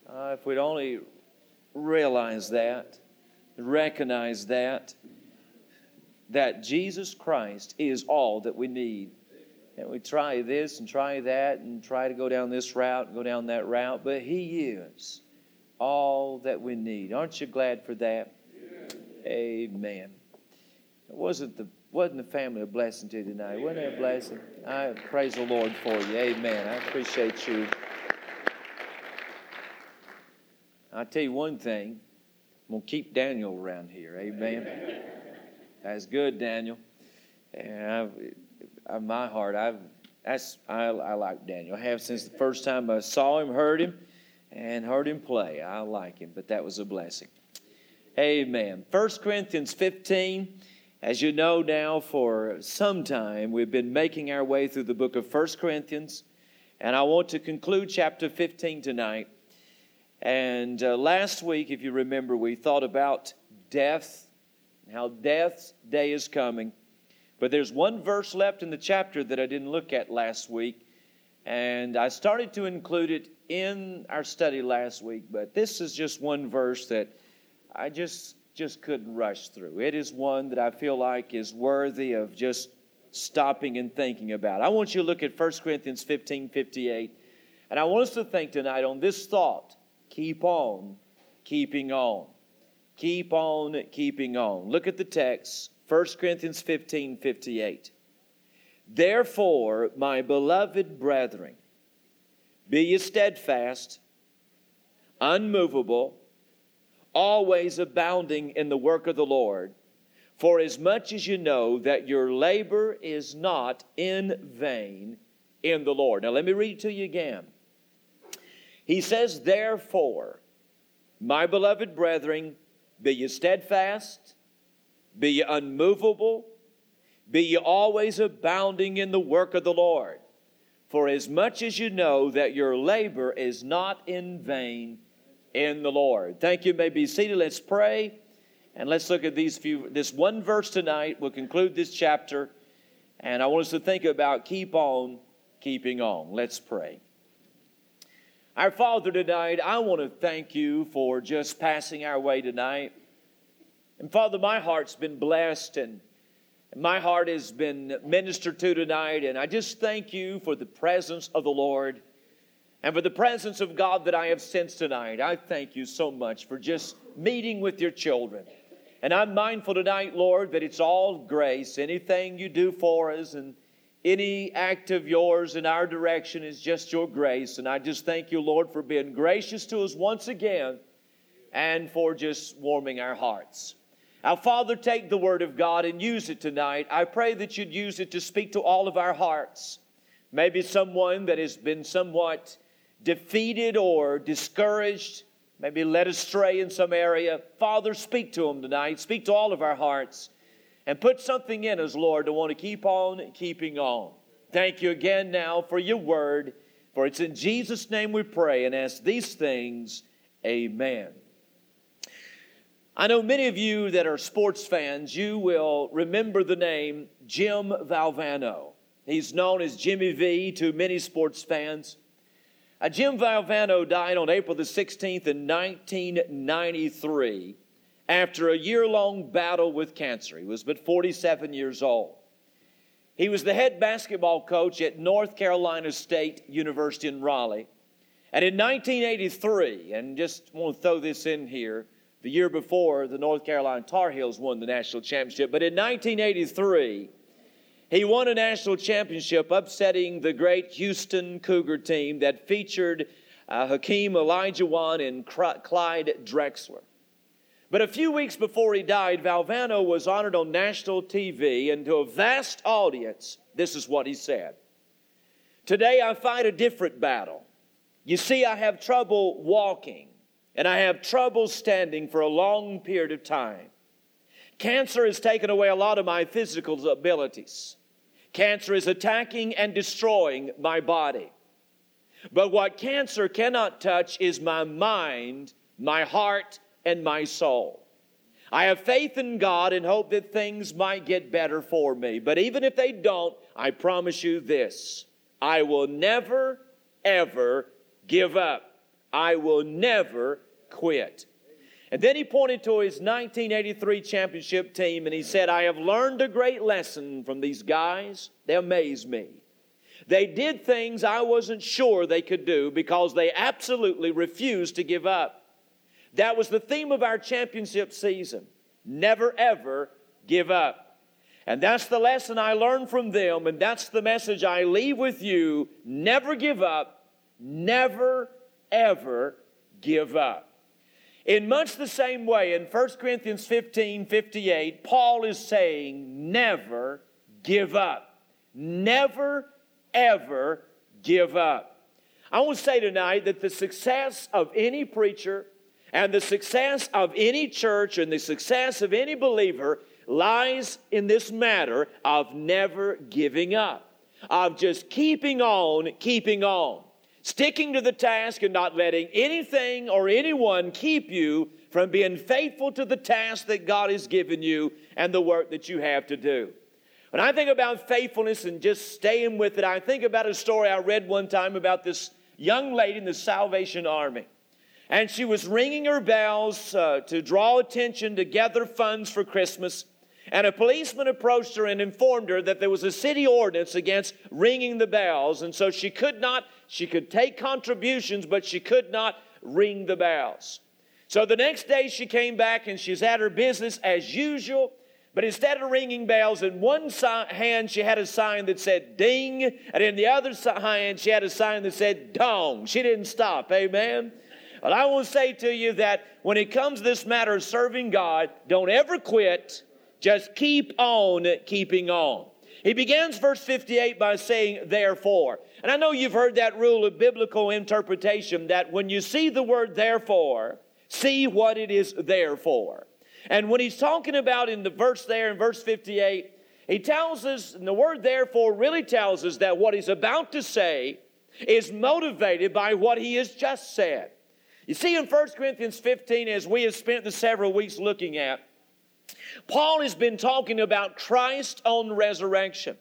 Uh, if we'd only realize that, recognize that, that Jesus Christ is all that we need. And we try this and try that and try to go down this route and go down that route, but He is all that we need. Aren't you glad for that? Amen. Wasn't the wasn't the family a blessing to you tonight? Wasn't it a blessing? I praise the Lord for you. Amen. I appreciate you. I'll tell you one thing. I'm gonna keep Daniel around here. Amen. That's good, Daniel. And I've, in my heart, I've that's I, I like Daniel. I have since the first time I saw him, heard him, and heard him play. I like him, but that was a blessing. Amen. 1 Corinthians 15. As you know now, for some time, we've been making our way through the book of 1 Corinthians, and I want to conclude chapter 15 tonight. And uh, last week, if you remember, we thought about death, how death's day is coming. But there's one verse left in the chapter that I didn't look at last week, and I started to include it in our study last week, but this is just one verse that I just just couldn't rush through. It is one that I feel like is worthy of just stopping and thinking about. I want you to look at 1 Corinthians 15 58, and I want us to think tonight on this thought keep on keeping on. Keep on keeping on. Look at the text, 1 Corinthians 15 58. Therefore, my beloved brethren, be ye steadfast, unmovable, always abounding in the work of the Lord, for as much as you know that your labor is not in vain in the Lord. Now, let me read to you again. He says, Therefore, my beloved brethren, be ye steadfast, be ye unmovable, be ye always abounding in the work of the Lord. For as much as you know that your labor is not in vain in the Lord. Thank you. you may be seated. Let's pray. And let's look at these few this one verse tonight. We'll conclude this chapter. And I want us to think about keep on keeping on. Let's pray. Our Father tonight, I want to thank you for just passing our way tonight. And Father, my heart's been blessed and my heart has been ministered to tonight. And I just thank you for the presence of the Lord and for the presence of God that I have sensed tonight. I thank you so much for just meeting with your children. And I'm mindful tonight, Lord, that it's all grace. Anything you do for us and any act of yours in our direction is just your grace. And I just thank you, Lord, for being gracious to us once again and for just warming our hearts. Our Father, take the Word of God and use it tonight. I pray that you'd use it to speak to all of our hearts. Maybe someone that has been somewhat defeated or discouraged, maybe led astray in some area. Father, speak to them tonight. Speak to all of our hearts and put something in us, Lord, to want to keep on keeping on. Thank you again now for your word, for it's in Jesus' name we pray and ask these things. Amen. I know many of you that are sports fans, you will remember the name Jim Valvano. He's known as Jimmy V to many sports fans. Uh, Jim Valvano died on April the 16th in 1993 after a year long battle with cancer. He was but 47 years old. He was the head basketball coach at North Carolina State University in Raleigh. And in 1983, and just want to throw this in here, the year before, the North Carolina Tar Heels won the national championship. But in 1983, he won a national championship, upsetting the great Houston Cougar team that featured uh, Hakeem Olajuwon and Clyde Drexler. But a few weeks before he died, Valvano was honored on national TV, and to a vast audience, this is what he said Today I fight a different battle. You see, I have trouble walking, and I have trouble standing for a long period of time. Cancer has taken away a lot of my physical abilities. Cancer is attacking and destroying my body. But what cancer cannot touch is my mind, my heart, and my soul. I have faith in God and hope that things might get better for me. But even if they don't, I promise you this I will never, ever give up. I will never quit. And then he pointed to his 1983 championship team and he said, I have learned a great lesson from these guys. They amaze me. They did things I wasn't sure they could do because they absolutely refused to give up. That was the theme of our championship season. Never, ever give up. And that's the lesson I learned from them, and that's the message I leave with you. Never give up. Never, ever give up. In much the same way, in 1 Corinthians 15 58, Paul is saying, never give up. Never, ever give up. I want to say tonight that the success of any preacher, and the success of any church and the success of any believer lies in this matter of never giving up, of just keeping on, keeping on, sticking to the task and not letting anything or anyone keep you from being faithful to the task that God has given you and the work that you have to do. When I think about faithfulness and just staying with it, I think about a story I read one time about this young lady in the Salvation Army and she was ringing her bells uh, to draw attention to gather funds for Christmas. And a policeman approached her and informed her that there was a city ordinance against ringing the bells. And so she could not, she could take contributions, but she could not ring the bells. So the next day she came back and she's at her business as usual. But instead of ringing bells, in one hand she had a sign that said ding, and in the other hand she had a sign that said dong. She didn't stop, amen? But I want to say to you that when it comes to this matter of serving God, don't ever quit. Just keep on keeping on. He begins verse 58 by saying, therefore. And I know you've heard that rule of biblical interpretation that when you see the word therefore, see what it is there for. And when he's talking about in the verse there in verse 58, he tells us, and the word therefore really tells us that what he's about to say is motivated by what he has just said. You see, in 1 Corinthians 15, as we have spent the several weeks looking at, Paul has been talking about Christ on resurrection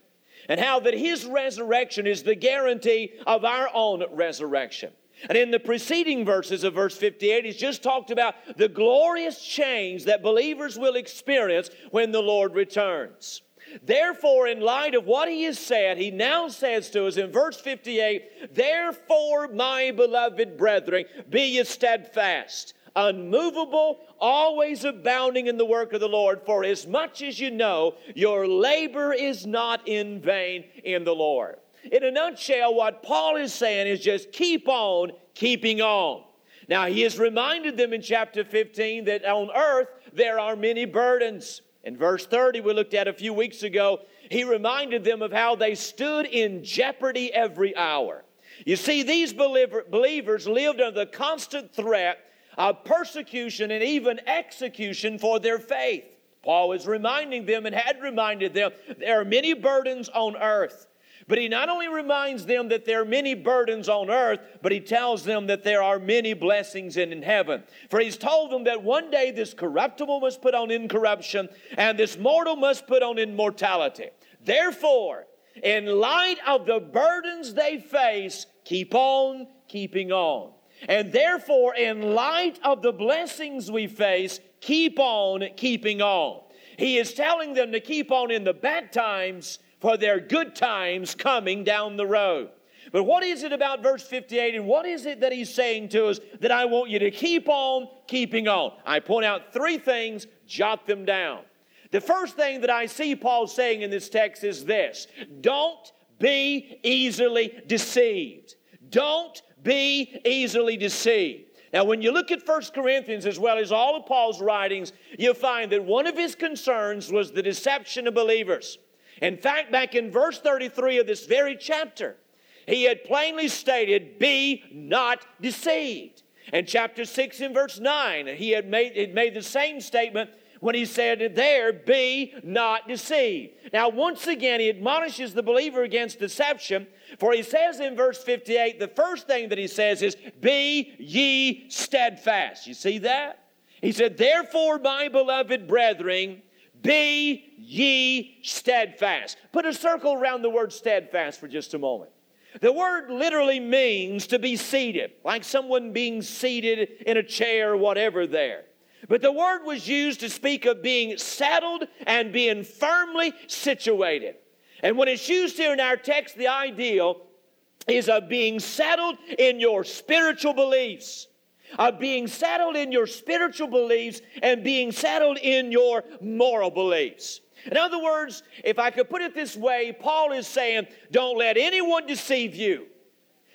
and how that his resurrection is the guarantee of our own resurrection. And in the preceding verses of verse 58, he's just talked about the glorious change that believers will experience when the Lord returns. Therefore, in light of what he has said, he now says to us in verse 58 Therefore, my beloved brethren, be ye steadfast, unmovable, always abounding in the work of the Lord, for as much as you know your labor is not in vain in the Lord. In a nutshell, what Paul is saying is just keep on keeping on. Now, he has reminded them in chapter 15 that on earth there are many burdens. In verse 30, we looked at a few weeks ago, he reminded them of how they stood in jeopardy every hour. You see, these believer, believers lived under the constant threat of persecution and even execution for their faith. Paul was reminding them and had reminded them there are many burdens on earth. But he not only reminds them that there are many burdens on earth, but he tells them that there are many blessings in, in heaven. For he's told them that one day this corruptible must put on incorruption, and this mortal must put on immortality. Therefore, in light of the burdens they face, keep on keeping on. And therefore, in light of the blessings we face, keep on keeping on. He is telling them to keep on in the bad times for their good times coming down the road. But what is it about verse 58 and what is it that he's saying to us that I want you to keep on keeping on? I point out three things, jot them down. The first thing that I see Paul saying in this text is this don't be easily deceived. Don't be easily deceived. Now, when you look at 1 Corinthians as well as all of Paul's writings, you'll find that one of his concerns was the deception of believers. In fact, back in verse 33 of this very chapter, he had plainly stated, Be not deceived. And chapter 6 in verse 9, he had made, had made the same statement when he said, There, be not deceived. Now, once again, he admonishes the believer against deception, for he says in verse 58, the first thing that he says is, Be ye steadfast. You see that? He said, Therefore, my beloved brethren, be ye steadfast. Put a circle around the word steadfast for just a moment. The word literally means to be seated, like someone being seated in a chair or whatever there. But the word was used to speak of being settled and being firmly situated. And when it's used here in our text, the ideal is of being settled in your spiritual beliefs of being settled in your spiritual beliefs and being settled in your moral beliefs. In other words, if I could put it this way, Paul is saying, don't let anyone deceive you.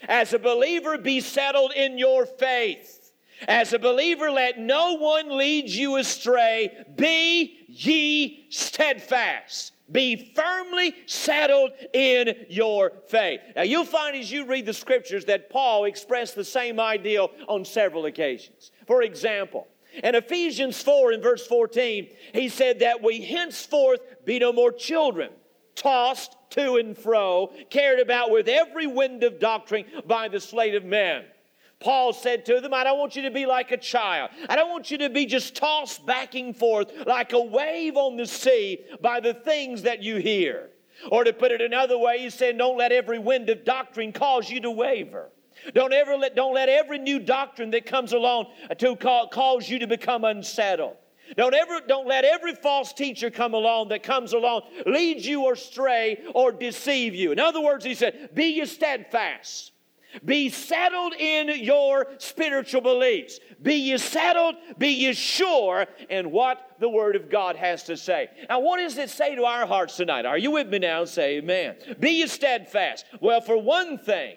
As a believer, be settled in your faith. As a believer, let no one lead you astray. Be ye steadfast. Be firmly settled in your faith. Now, you'll find as you read the scriptures that Paul expressed the same ideal on several occasions. For example, in Ephesians 4 in verse 14, he said that we henceforth be no more children, tossed to and fro, carried about with every wind of doctrine by the sleight of men Paul said to them, I don't want you to be like a child. I don't want you to be just tossed back and forth like a wave on the sea by the things that you hear. Or to put it another way, he said, Don't let every wind of doctrine cause you to waver. Don't ever let, don't let every new doctrine that comes along to call, cause you to become unsettled. Don't ever don't let every false teacher come along that comes along lead you astray or deceive you. In other words, he said, be you steadfast. Be settled in your spiritual beliefs. Be ye settled, be ye sure in what the Word of God has to say. Now, what does it say to our hearts tonight? Are you with me now? Say amen. Be ye steadfast. Well, for one thing,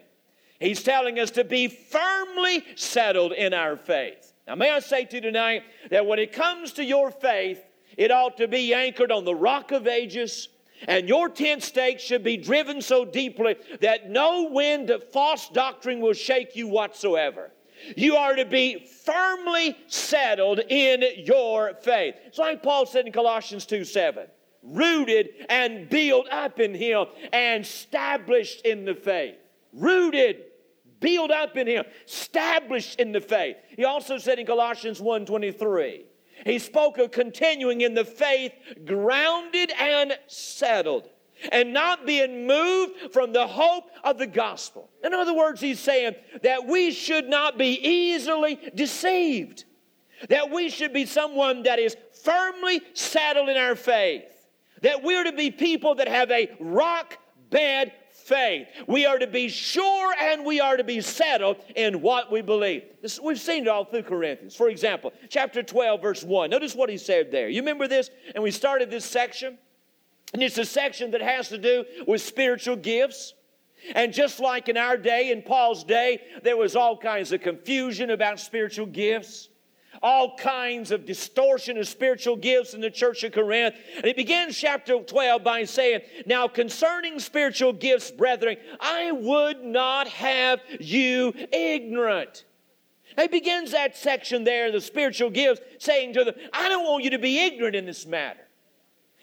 He's telling us to be firmly settled in our faith. Now, may I say to you tonight that when it comes to your faith, it ought to be anchored on the rock of ages and your tent stakes should be driven so deeply that no wind of false doctrine will shake you whatsoever. You are to be firmly settled in your faith. It's like Paul said in Colossians 2 7 rooted and built up in Him and established in the faith. Rooted, built up in Him, established in the faith. He also said in Colossians 1 23, he spoke of continuing in the faith, grounded and settled. and not being moved from the hope of the gospel. In other words, he's saying that we should not be easily deceived, that we should be someone that is firmly settled in our faith, that we're to be people that have a rock bed faith. We are to be sure and we are to be settled in what we believe. This, we've seen it all through Corinthians. For example, chapter 12, verse 1. Notice what he said there. You remember this? And we started this section. And it's a section that has to do with spiritual gifts. And just like in our day, in Paul's day, there was all kinds of confusion about spiritual gifts, all kinds of distortion of spiritual gifts in the church of Corinth. And he begins chapter 12 by saying, Now concerning spiritual gifts, brethren, I would not have you ignorant. He begins that section there, the spiritual gifts, saying to them, I don't want you to be ignorant in this matter.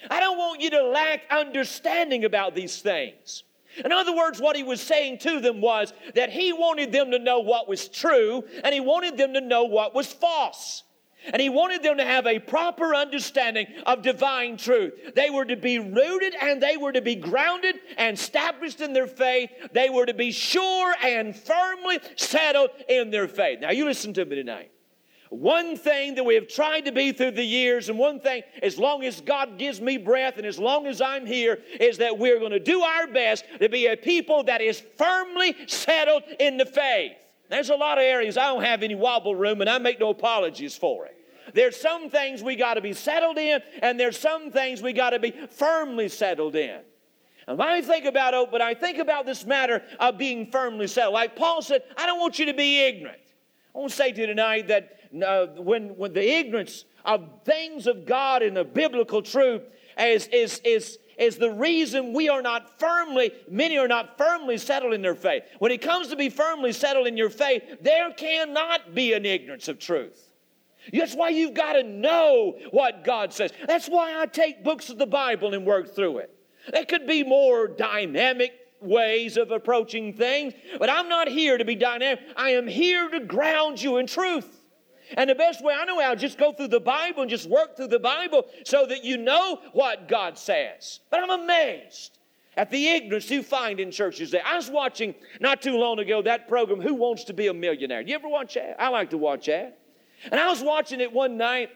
I don't want you to lack understanding about these things. In other words, what he was saying to them was that he wanted them to know what was true and he wanted them to know what was false. And he wanted them to have a proper understanding of divine truth. They were to be rooted and they were to be grounded and established in their faith. They were to be sure and firmly settled in their faith. Now, you listen to me tonight. One thing that we have tried to be through the years, and one thing, as long as God gives me breath and as long as I'm here, is that we're going to do our best to be a people that is firmly settled in the faith. There's a lot of areas I don't have any wobble room, and I make no apologies for it. There's some things we got to be settled in, and there's some things we got to be firmly settled in. And when I think about it, but I think about this matter of being firmly settled, like Paul said, I don't want you to be ignorant. I want to say to you tonight that uh, when, when the ignorance of things of God and the biblical truth is, is, is, is the reason we are not firmly, many are not firmly settled in their faith. When it comes to be firmly settled in your faith, there cannot be an ignorance of truth. That's why you've got to know what God says. That's why I take books of the Bible and work through it. There could be more dynamic ways of approaching things, but I'm not here to be dynamic. I am here to ground you in truth. And the best way I know how, just go through the Bible and just work through the Bible so that you know what God says. But I'm amazed at the ignorance you find in churches there. I was watching not too long ago that program, Who Wants to Be a Millionaire? You ever watch that? I like to watch that. And I was watching it one night,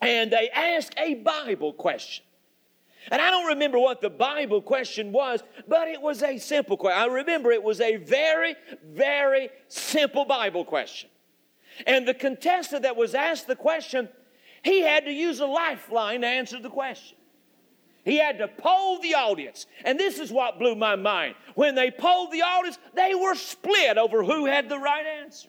and they asked a Bible question. And I don't remember what the Bible question was, but it was a simple question. I remember it was a very, very simple Bible question. And the contestant that was asked the question, he had to use a lifeline to answer the question. He had to poll the audience. And this is what blew my mind. When they polled the audience, they were split over who had the right answer.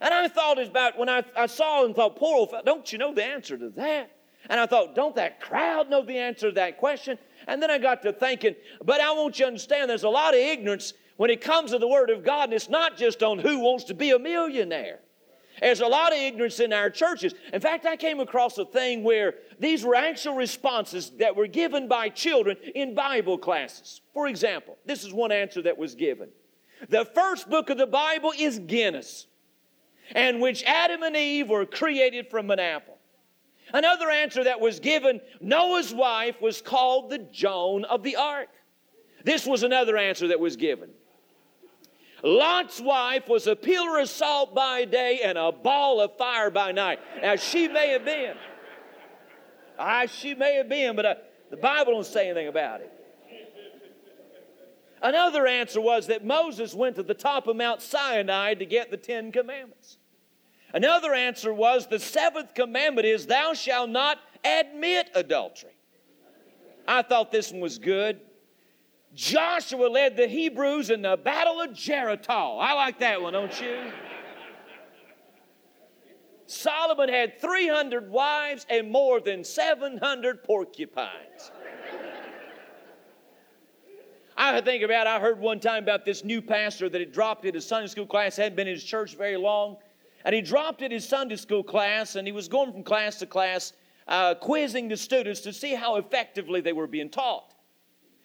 And I thought about when I, I saw and thought, poor old fellow, don't you know the answer to that? And I thought, don't that crowd know the answer to that question? And then I got to thinking, but I want you to understand there's a lot of ignorance when it comes to the Word of God, and it's not just on who wants to be a millionaire. There's a lot of ignorance in our churches. In fact, I came across a thing where these were actual responses that were given by children in Bible classes. For example, this is one answer that was given. The first book of the Bible is Guinness, and which Adam and Eve were created from an apple. Another answer that was given Noah's wife was called the Joan of the Ark. This was another answer that was given. Lot's wife was a pillar of salt by day and a ball of fire by night. Now, she may have been. I, she may have been, but uh, the Bible don't say anything about it. Another answer was that Moses went to the top of Mount Sinai to get the Ten Commandments. Another answer was the seventh commandment is, Thou shalt not admit adultery. I thought this one was good. Joshua led the Hebrews in the Battle of Jericho. I like that one, don't you? Solomon had 300 wives and more than 700 porcupines. I think about, I heard one time about this new pastor that had dropped it his Sunday school class, hadn't been in his church very long. And he dropped it his Sunday school class, and he was going from class to class, uh, quizzing the students to see how effectively they were being taught.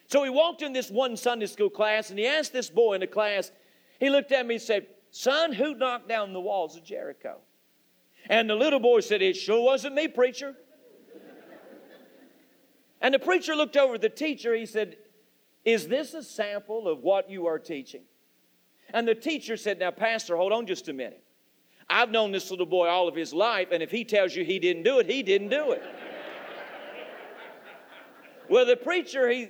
So he walked in this one Sunday school class and he asked this boy in the class, he looked at me and said, Son, who knocked down the walls of Jericho? And the little boy said, It sure wasn't me, preacher. and the preacher looked over at the teacher. He said, Is this a sample of what you are teaching? And the teacher said, Now, Pastor, hold on just a minute. I've known this little boy all of his life, and if he tells you he didn't do it, he didn't do it. well, the preacher, he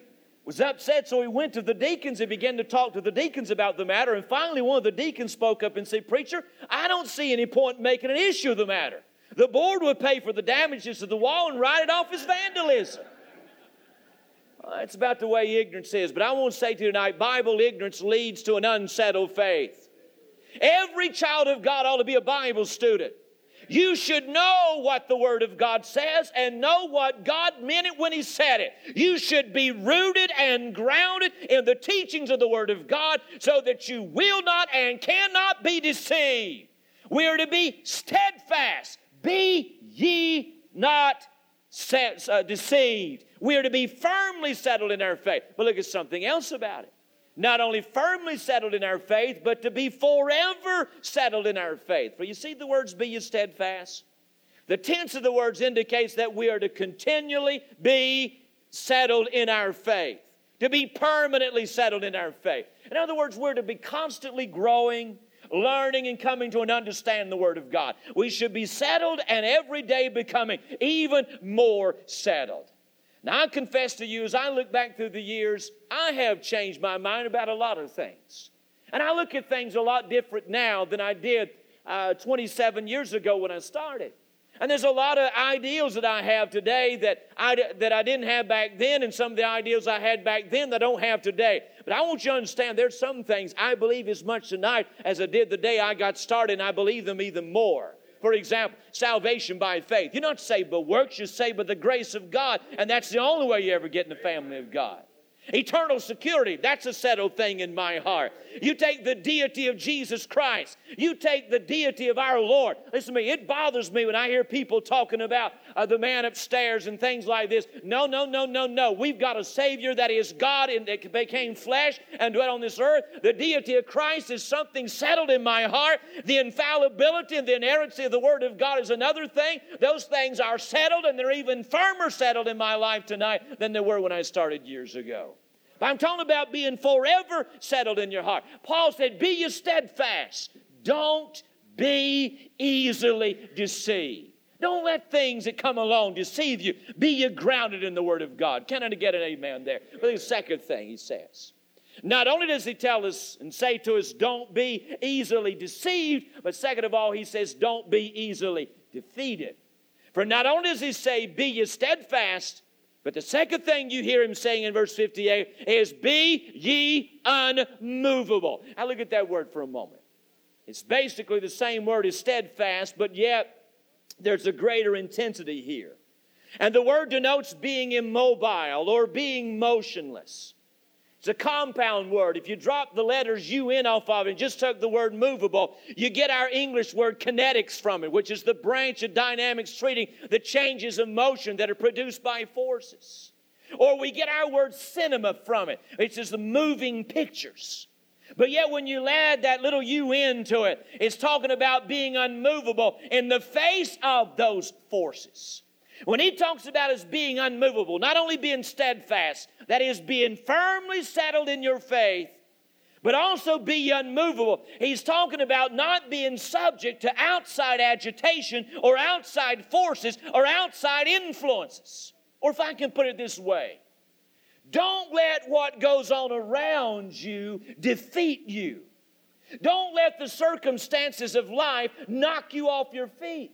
was upset, so he went to the deacons and began to talk to the deacons about the matter. And finally, one of the deacons spoke up and said, Preacher, I don't see any point in making an issue of the matter. The board would pay for the damages to the wall and write it off as vandalism. Well, that's about the way ignorance is. But I want to say to you tonight Bible ignorance leads to an unsettled faith. Every child of God ought to be a Bible student. You should know what the Word of God says and know what God meant it when He said it. You should be rooted and grounded in the teachings of the Word of God so that you will not and cannot be deceived. We are to be steadfast. Be ye not uh, deceived. We are to be firmly settled in our faith. But look at something else about it not only firmly settled in our faith, but to be forever settled in our faith. For you see the words, be ye steadfast? The tense of the words indicates that we are to continually be settled in our faith, to be permanently settled in our faith. In other words, we're to be constantly growing, learning, and coming to an understand the Word of God. We should be settled and every day becoming even more settled. Now, I confess to you, as I look back through the years, I have changed my mind about a lot of things. And I look at things a lot different now than I did uh, 27 years ago when I started. And there's a lot of ideals that I have today that I, that I didn't have back then, and some of the ideals I had back then that I don't have today. But I want you to understand there's some things I believe as much tonight as I did the day I got started, and I believe them even more. For example, salvation by faith. You're not saved by works, you're saved by the grace of God, and that's the only way you ever get in the family of God. Eternal security, that's a settled thing in my heart. You take the deity of Jesus Christ, you take the deity of our Lord. Listen to me, it bothers me when I hear people talking about uh, the man upstairs and things like this. No, no, no, no, no. We've got a Savior that is God and that became flesh and dwelt on this earth. The deity of Christ is something settled in my heart. The infallibility and the inerrancy of the Word of God is another thing. Those things are settled and they're even firmer settled in my life tonight than they were when I started years ago. But I'm talking about being forever settled in your heart. Paul said, Be you steadfast. Don't be easily deceived. Don't let things that come along deceive you. Be you grounded in the Word of God. Can I get an amen there? But the second thing he says. Not only does he tell us and say to us, don't be easily deceived, but second of all, he says, don't be easily defeated. For not only does he say, be ye steadfast, but the second thing you hear him saying in verse 58 is, Be ye unmovable. Now look at that word for a moment. It's basically the same word as steadfast, but yet there's a greater intensity here. And the word denotes being immobile or being motionless. It's a compound word. If you drop the letters UN off of it and just took the word movable, you get our English word kinetics from it, which is the branch of dynamics treating the changes of motion that are produced by forces. Or we get our word cinema from it, which is the moving pictures. But yet, when you add that little UN to it, it's talking about being unmovable in the face of those forces. When he talks about us being unmovable, not only being steadfast, that is, being firmly settled in your faith, but also be unmovable. He's talking about not being subject to outside agitation or outside forces or outside influences. Or if I can put it this way, don't let what goes on around you defeat you. Don't let the circumstances of life knock you off your feet.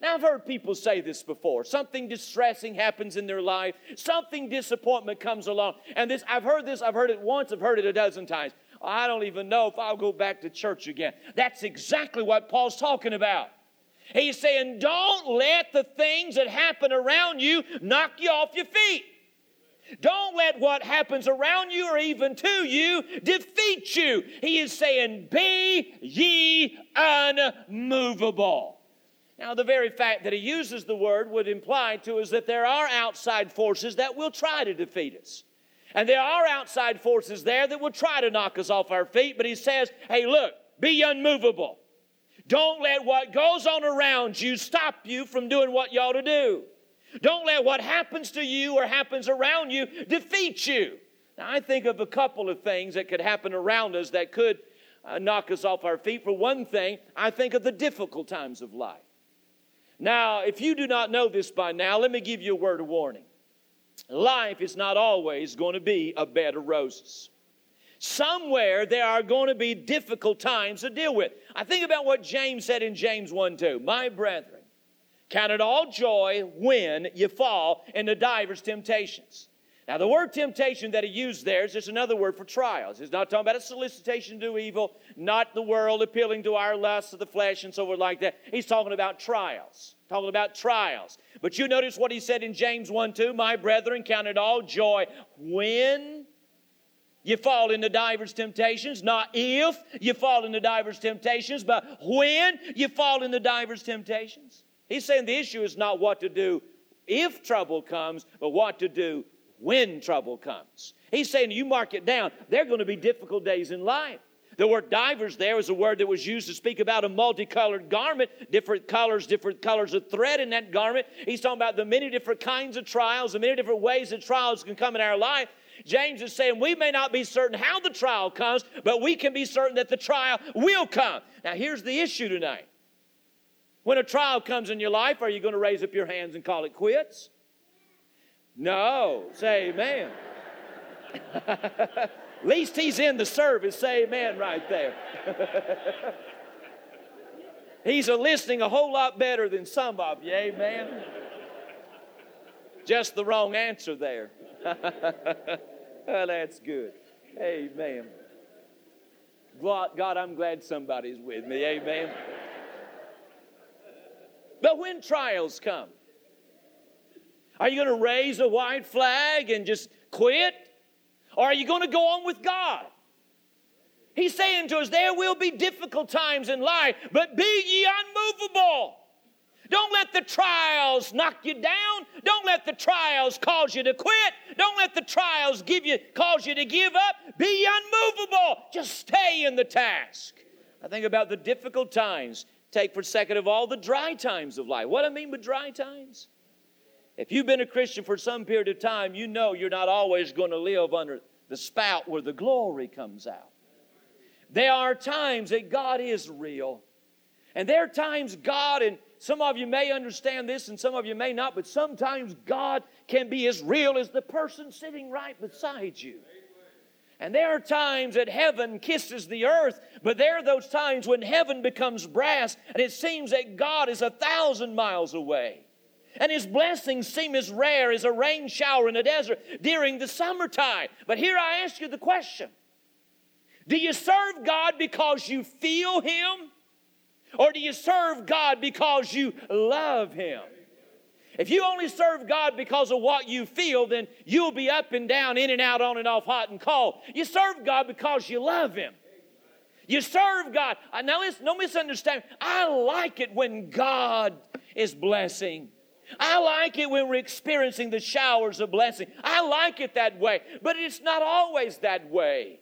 Now, I've heard people say this before. Something distressing happens in their life, something disappointment comes along. And this, I've heard this, I've heard it once, I've heard it a dozen times. I don't even know if I'll go back to church again. That's exactly what Paul's talking about. He's saying, don't let the things that happen around you knock you off your feet. Don't let what happens around you or even to you defeat you. He is saying, Be ye unmovable. Now, the very fact that he uses the word would imply to us that there are outside forces that will try to defeat us. And there are outside forces there that will try to knock us off our feet, but he says, hey, look, be unmovable. Don't let what goes on around you stop you from doing what you ought to do. Don't let what happens to you or happens around you defeat you. Now, I think of a couple of things that could happen around us that could uh, knock us off our feet. For one thing, I think of the difficult times of life. Now, if you do not know this by now, let me give you a word of warning. Life is not always going to be a bed of roses. Somewhere there are going to be difficult times to deal with. I think about what James said in James 1 2. My brethren, count it all joy when you fall into divers temptations. Now, the word temptation that he used there is just another word for trials. He's not talking about a solicitation to do evil, not the world appealing to our lusts of the flesh and so forth like that. He's talking about trials. Talking about trials. But you notice what he said in James 1 2 My brethren, count it all joy when you fall into divers temptations. Not if you fall into divers temptations, but when you fall into divers temptations. He's saying the issue is not what to do if trouble comes, but what to do when trouble comes. He's saying you mark it down. There are going to be difficult days in life. The word divers there is a word that was used to speak about a multicolored garment, different colors, different colors of thread in that garment. He's talking about the many different kinds of trials, the many different ways that trials can come in our life. James is saying we may not be certain how the trial comes, but we can be certain that the trial will come. Now, here's the issue tonight. When a trial comes in your life, are you going to raise up your hands and call it quits? No. Say amen. (laughs) At least he's in the service. Say amen right there. (laughs) he's a listening a whole lot better than some of you. Amen. Just the wrong answer there. (laughs) well, that's good. Amen. God, I'm glad somebody's with me. Amen. But when trials come, are you going to raise a white flag and just quit? Or are you going to go on with God? He's saying to us, there will be difficult times in life, but be ye unmovable. Don't let the trials knock you down. Don't let the trials cause you to quit. Don't let the trials give you cause you to give up. Be unmovable. Just stay in the task. I think about the difficult times. Take for second of all the dry times of life. What I mean by dry times? If you've been a Christian for some period of time, you know you're not always going to live under the spout where the glory comes out. There are times that God is real. And there are times God, and some of you may understand this and some of you may not, but sometimes God can be as real as the person sitting right beside you. And there are times that heaven kisses the earth, but there are those times when heaven becomes brass and it seems that God is a thousand miles away. And his blessings seem as rare as a rain shower in a desert during the summertime. But here I ask you the question Do you serve God because you feel him? Or do you serve God because you love him? If you only serve God because of what you feel, then you'll be up and down, in and out, on and off, hot and cold. You serve God because you love Him. You serve God. Uh, now, listen, no misunderstand. I like it when God is blessing. I like it when we're experiencing the showers of blessing. I like it that way, but it's not always that way.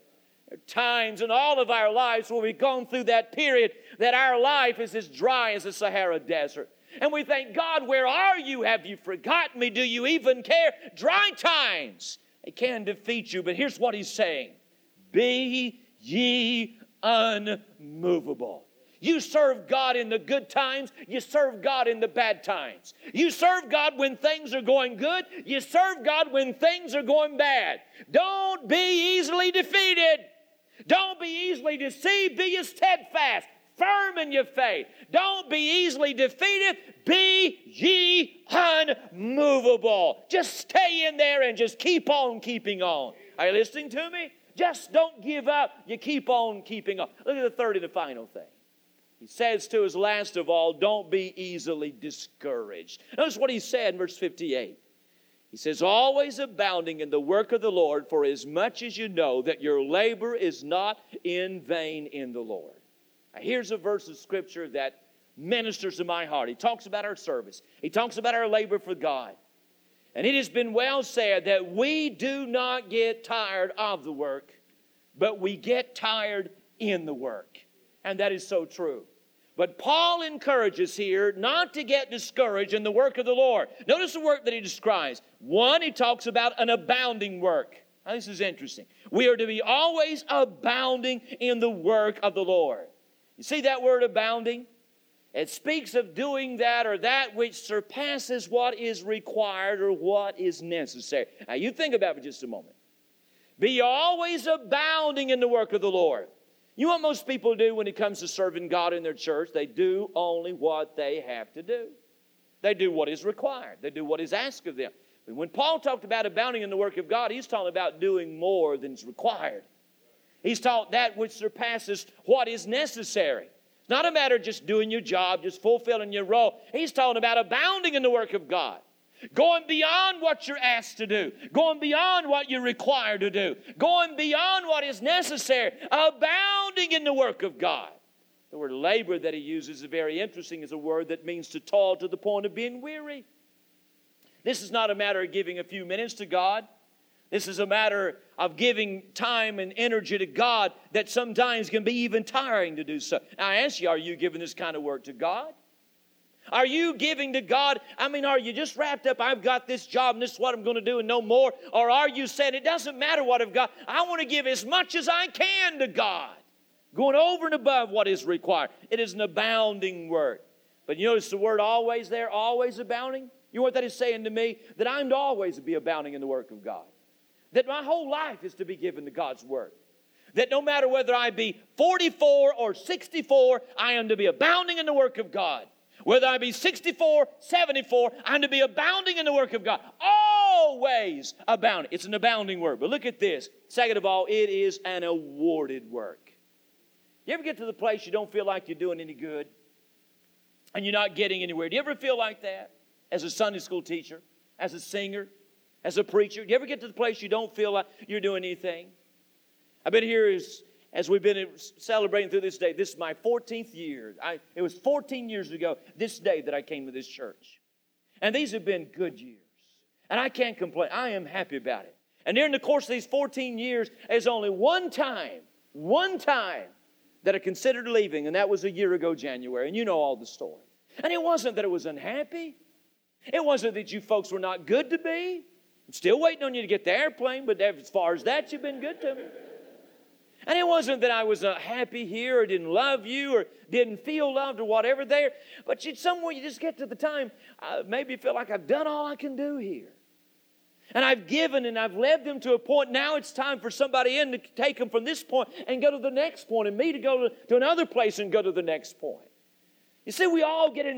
There are times in all of our lives where we've gone through that period that our life is as dry as the Sahara Desert. And we think, God, where are you? Have you forgotten me? Do you even care? Dry times, they can defeat you. But here's what he's saying Be ye unmovable. You serve God in the good times, you serve God in the bad times. You serve God when things are going good, you serve God when things are going bad. Don't be easily defeated. Don't be easily deceived. Be steadfast, firm in your faith. Don't be easily defeated. Be ye unmovable. Just stay in there and just keep on keeping on. Are you listening to me? Just don't give up. You keep on keeping on. Look at the third and the final thing. He says to us, last of all, don't be easily discouraged. Notice what he said in verse 58. He says, always abounding in the work of the Lord, for as much as you know that your labor is not in vain in the Lord. Now, here's a verse of scripture that ministers to my heart. He talks about our service, he talks about our labor for God. And it has been well said that we do not get tired of the work, but we get tired in the work. And that is so true. But Paul encourages here not to get discouraged in the work of the Lord. Notice the work that he describes. One, he talks about an abounding work. Now, this is interesting. We are to be always abounding in the work of the Lord. You see that word abounding? It speaks of doing that or that which surpasses what is required or what is necessary. Now, you think about it for just a moment. Be always abounding in the work of the Lord. You know what most people do when it comes to serving God in their church? They do only what they have to do. They do what is required, they do what is asked of them. But when Paul talked about abounding in the work of God, he's talking about doing more than is required. He's taught that which surpasses what is necessary. It's not a matter of just doing your job, just fulfilling your role. He's talking about abounding in the work of God. Going beyond what you're asked to do, going beyond what you're required to do, going beyond what is necessary, abounding in the work of God. The word labor that he uses is very interesting. is a word that means to toil to the point of being weary. This is not a matter of giving a few minutes to God. This is a matter of giving time and energy to God that sometimes can be even tiring to do so. Now, I ask you, are you giving this kind of work to God? Are you giving to God? I mean, are you just wrapped up? I've got this job and this is what I'm going to do and no more. Or are you saying, it doesn't matter what I've got, I want to give as much as I can to God, going over and above what is required? It is an abounding word. But you notice the word always there, always abounding? You know what that is saying to me? That I'm to always be abounding in the work of God. That my whole life is to be given to God's work. That no matter whether I be 44 or 64, I am to be abounding in the work of God. Whether I be 64, 74, I'm to be abounding in the work of God. Always abounding. It's an abounding work. But look at this. Second of all, it is an awarded work. You ever get to the place you don't feel like you're doing any good? And you're not getting anywhere? Do you ever feel like that? As a Sunday school teacher, as a singer, as a preacher? Do you ever get to the place you don't feel like you're doing anything? I've been here as as we've been celebrating through this day. This is my 14th year. I, it was 14 years ago this day that I came to this church. And these have been good years. And I can't complain. I am happy about it. And during the course of these 14 years, there's only one time, one time that I considered leaving, and that was a year ago, January. And you know all the story. And it wasn't that it was unhappy. It wasn't that you folks were not good to be. I'm still waiting on you to get the airplane, but as far as that, you've been good to me. And it wasn't that I was uh, happy here or didn't love you or didn't feel loved or whatever there, but you, somewhere you just get to the time, uh, maybe feel like I've done all I can do here. And I've given and I've led them to a point. Now it's time for somebody in to take them from this point and go to the next point, and me to go to, to another place and go to the next point. You see, we all get in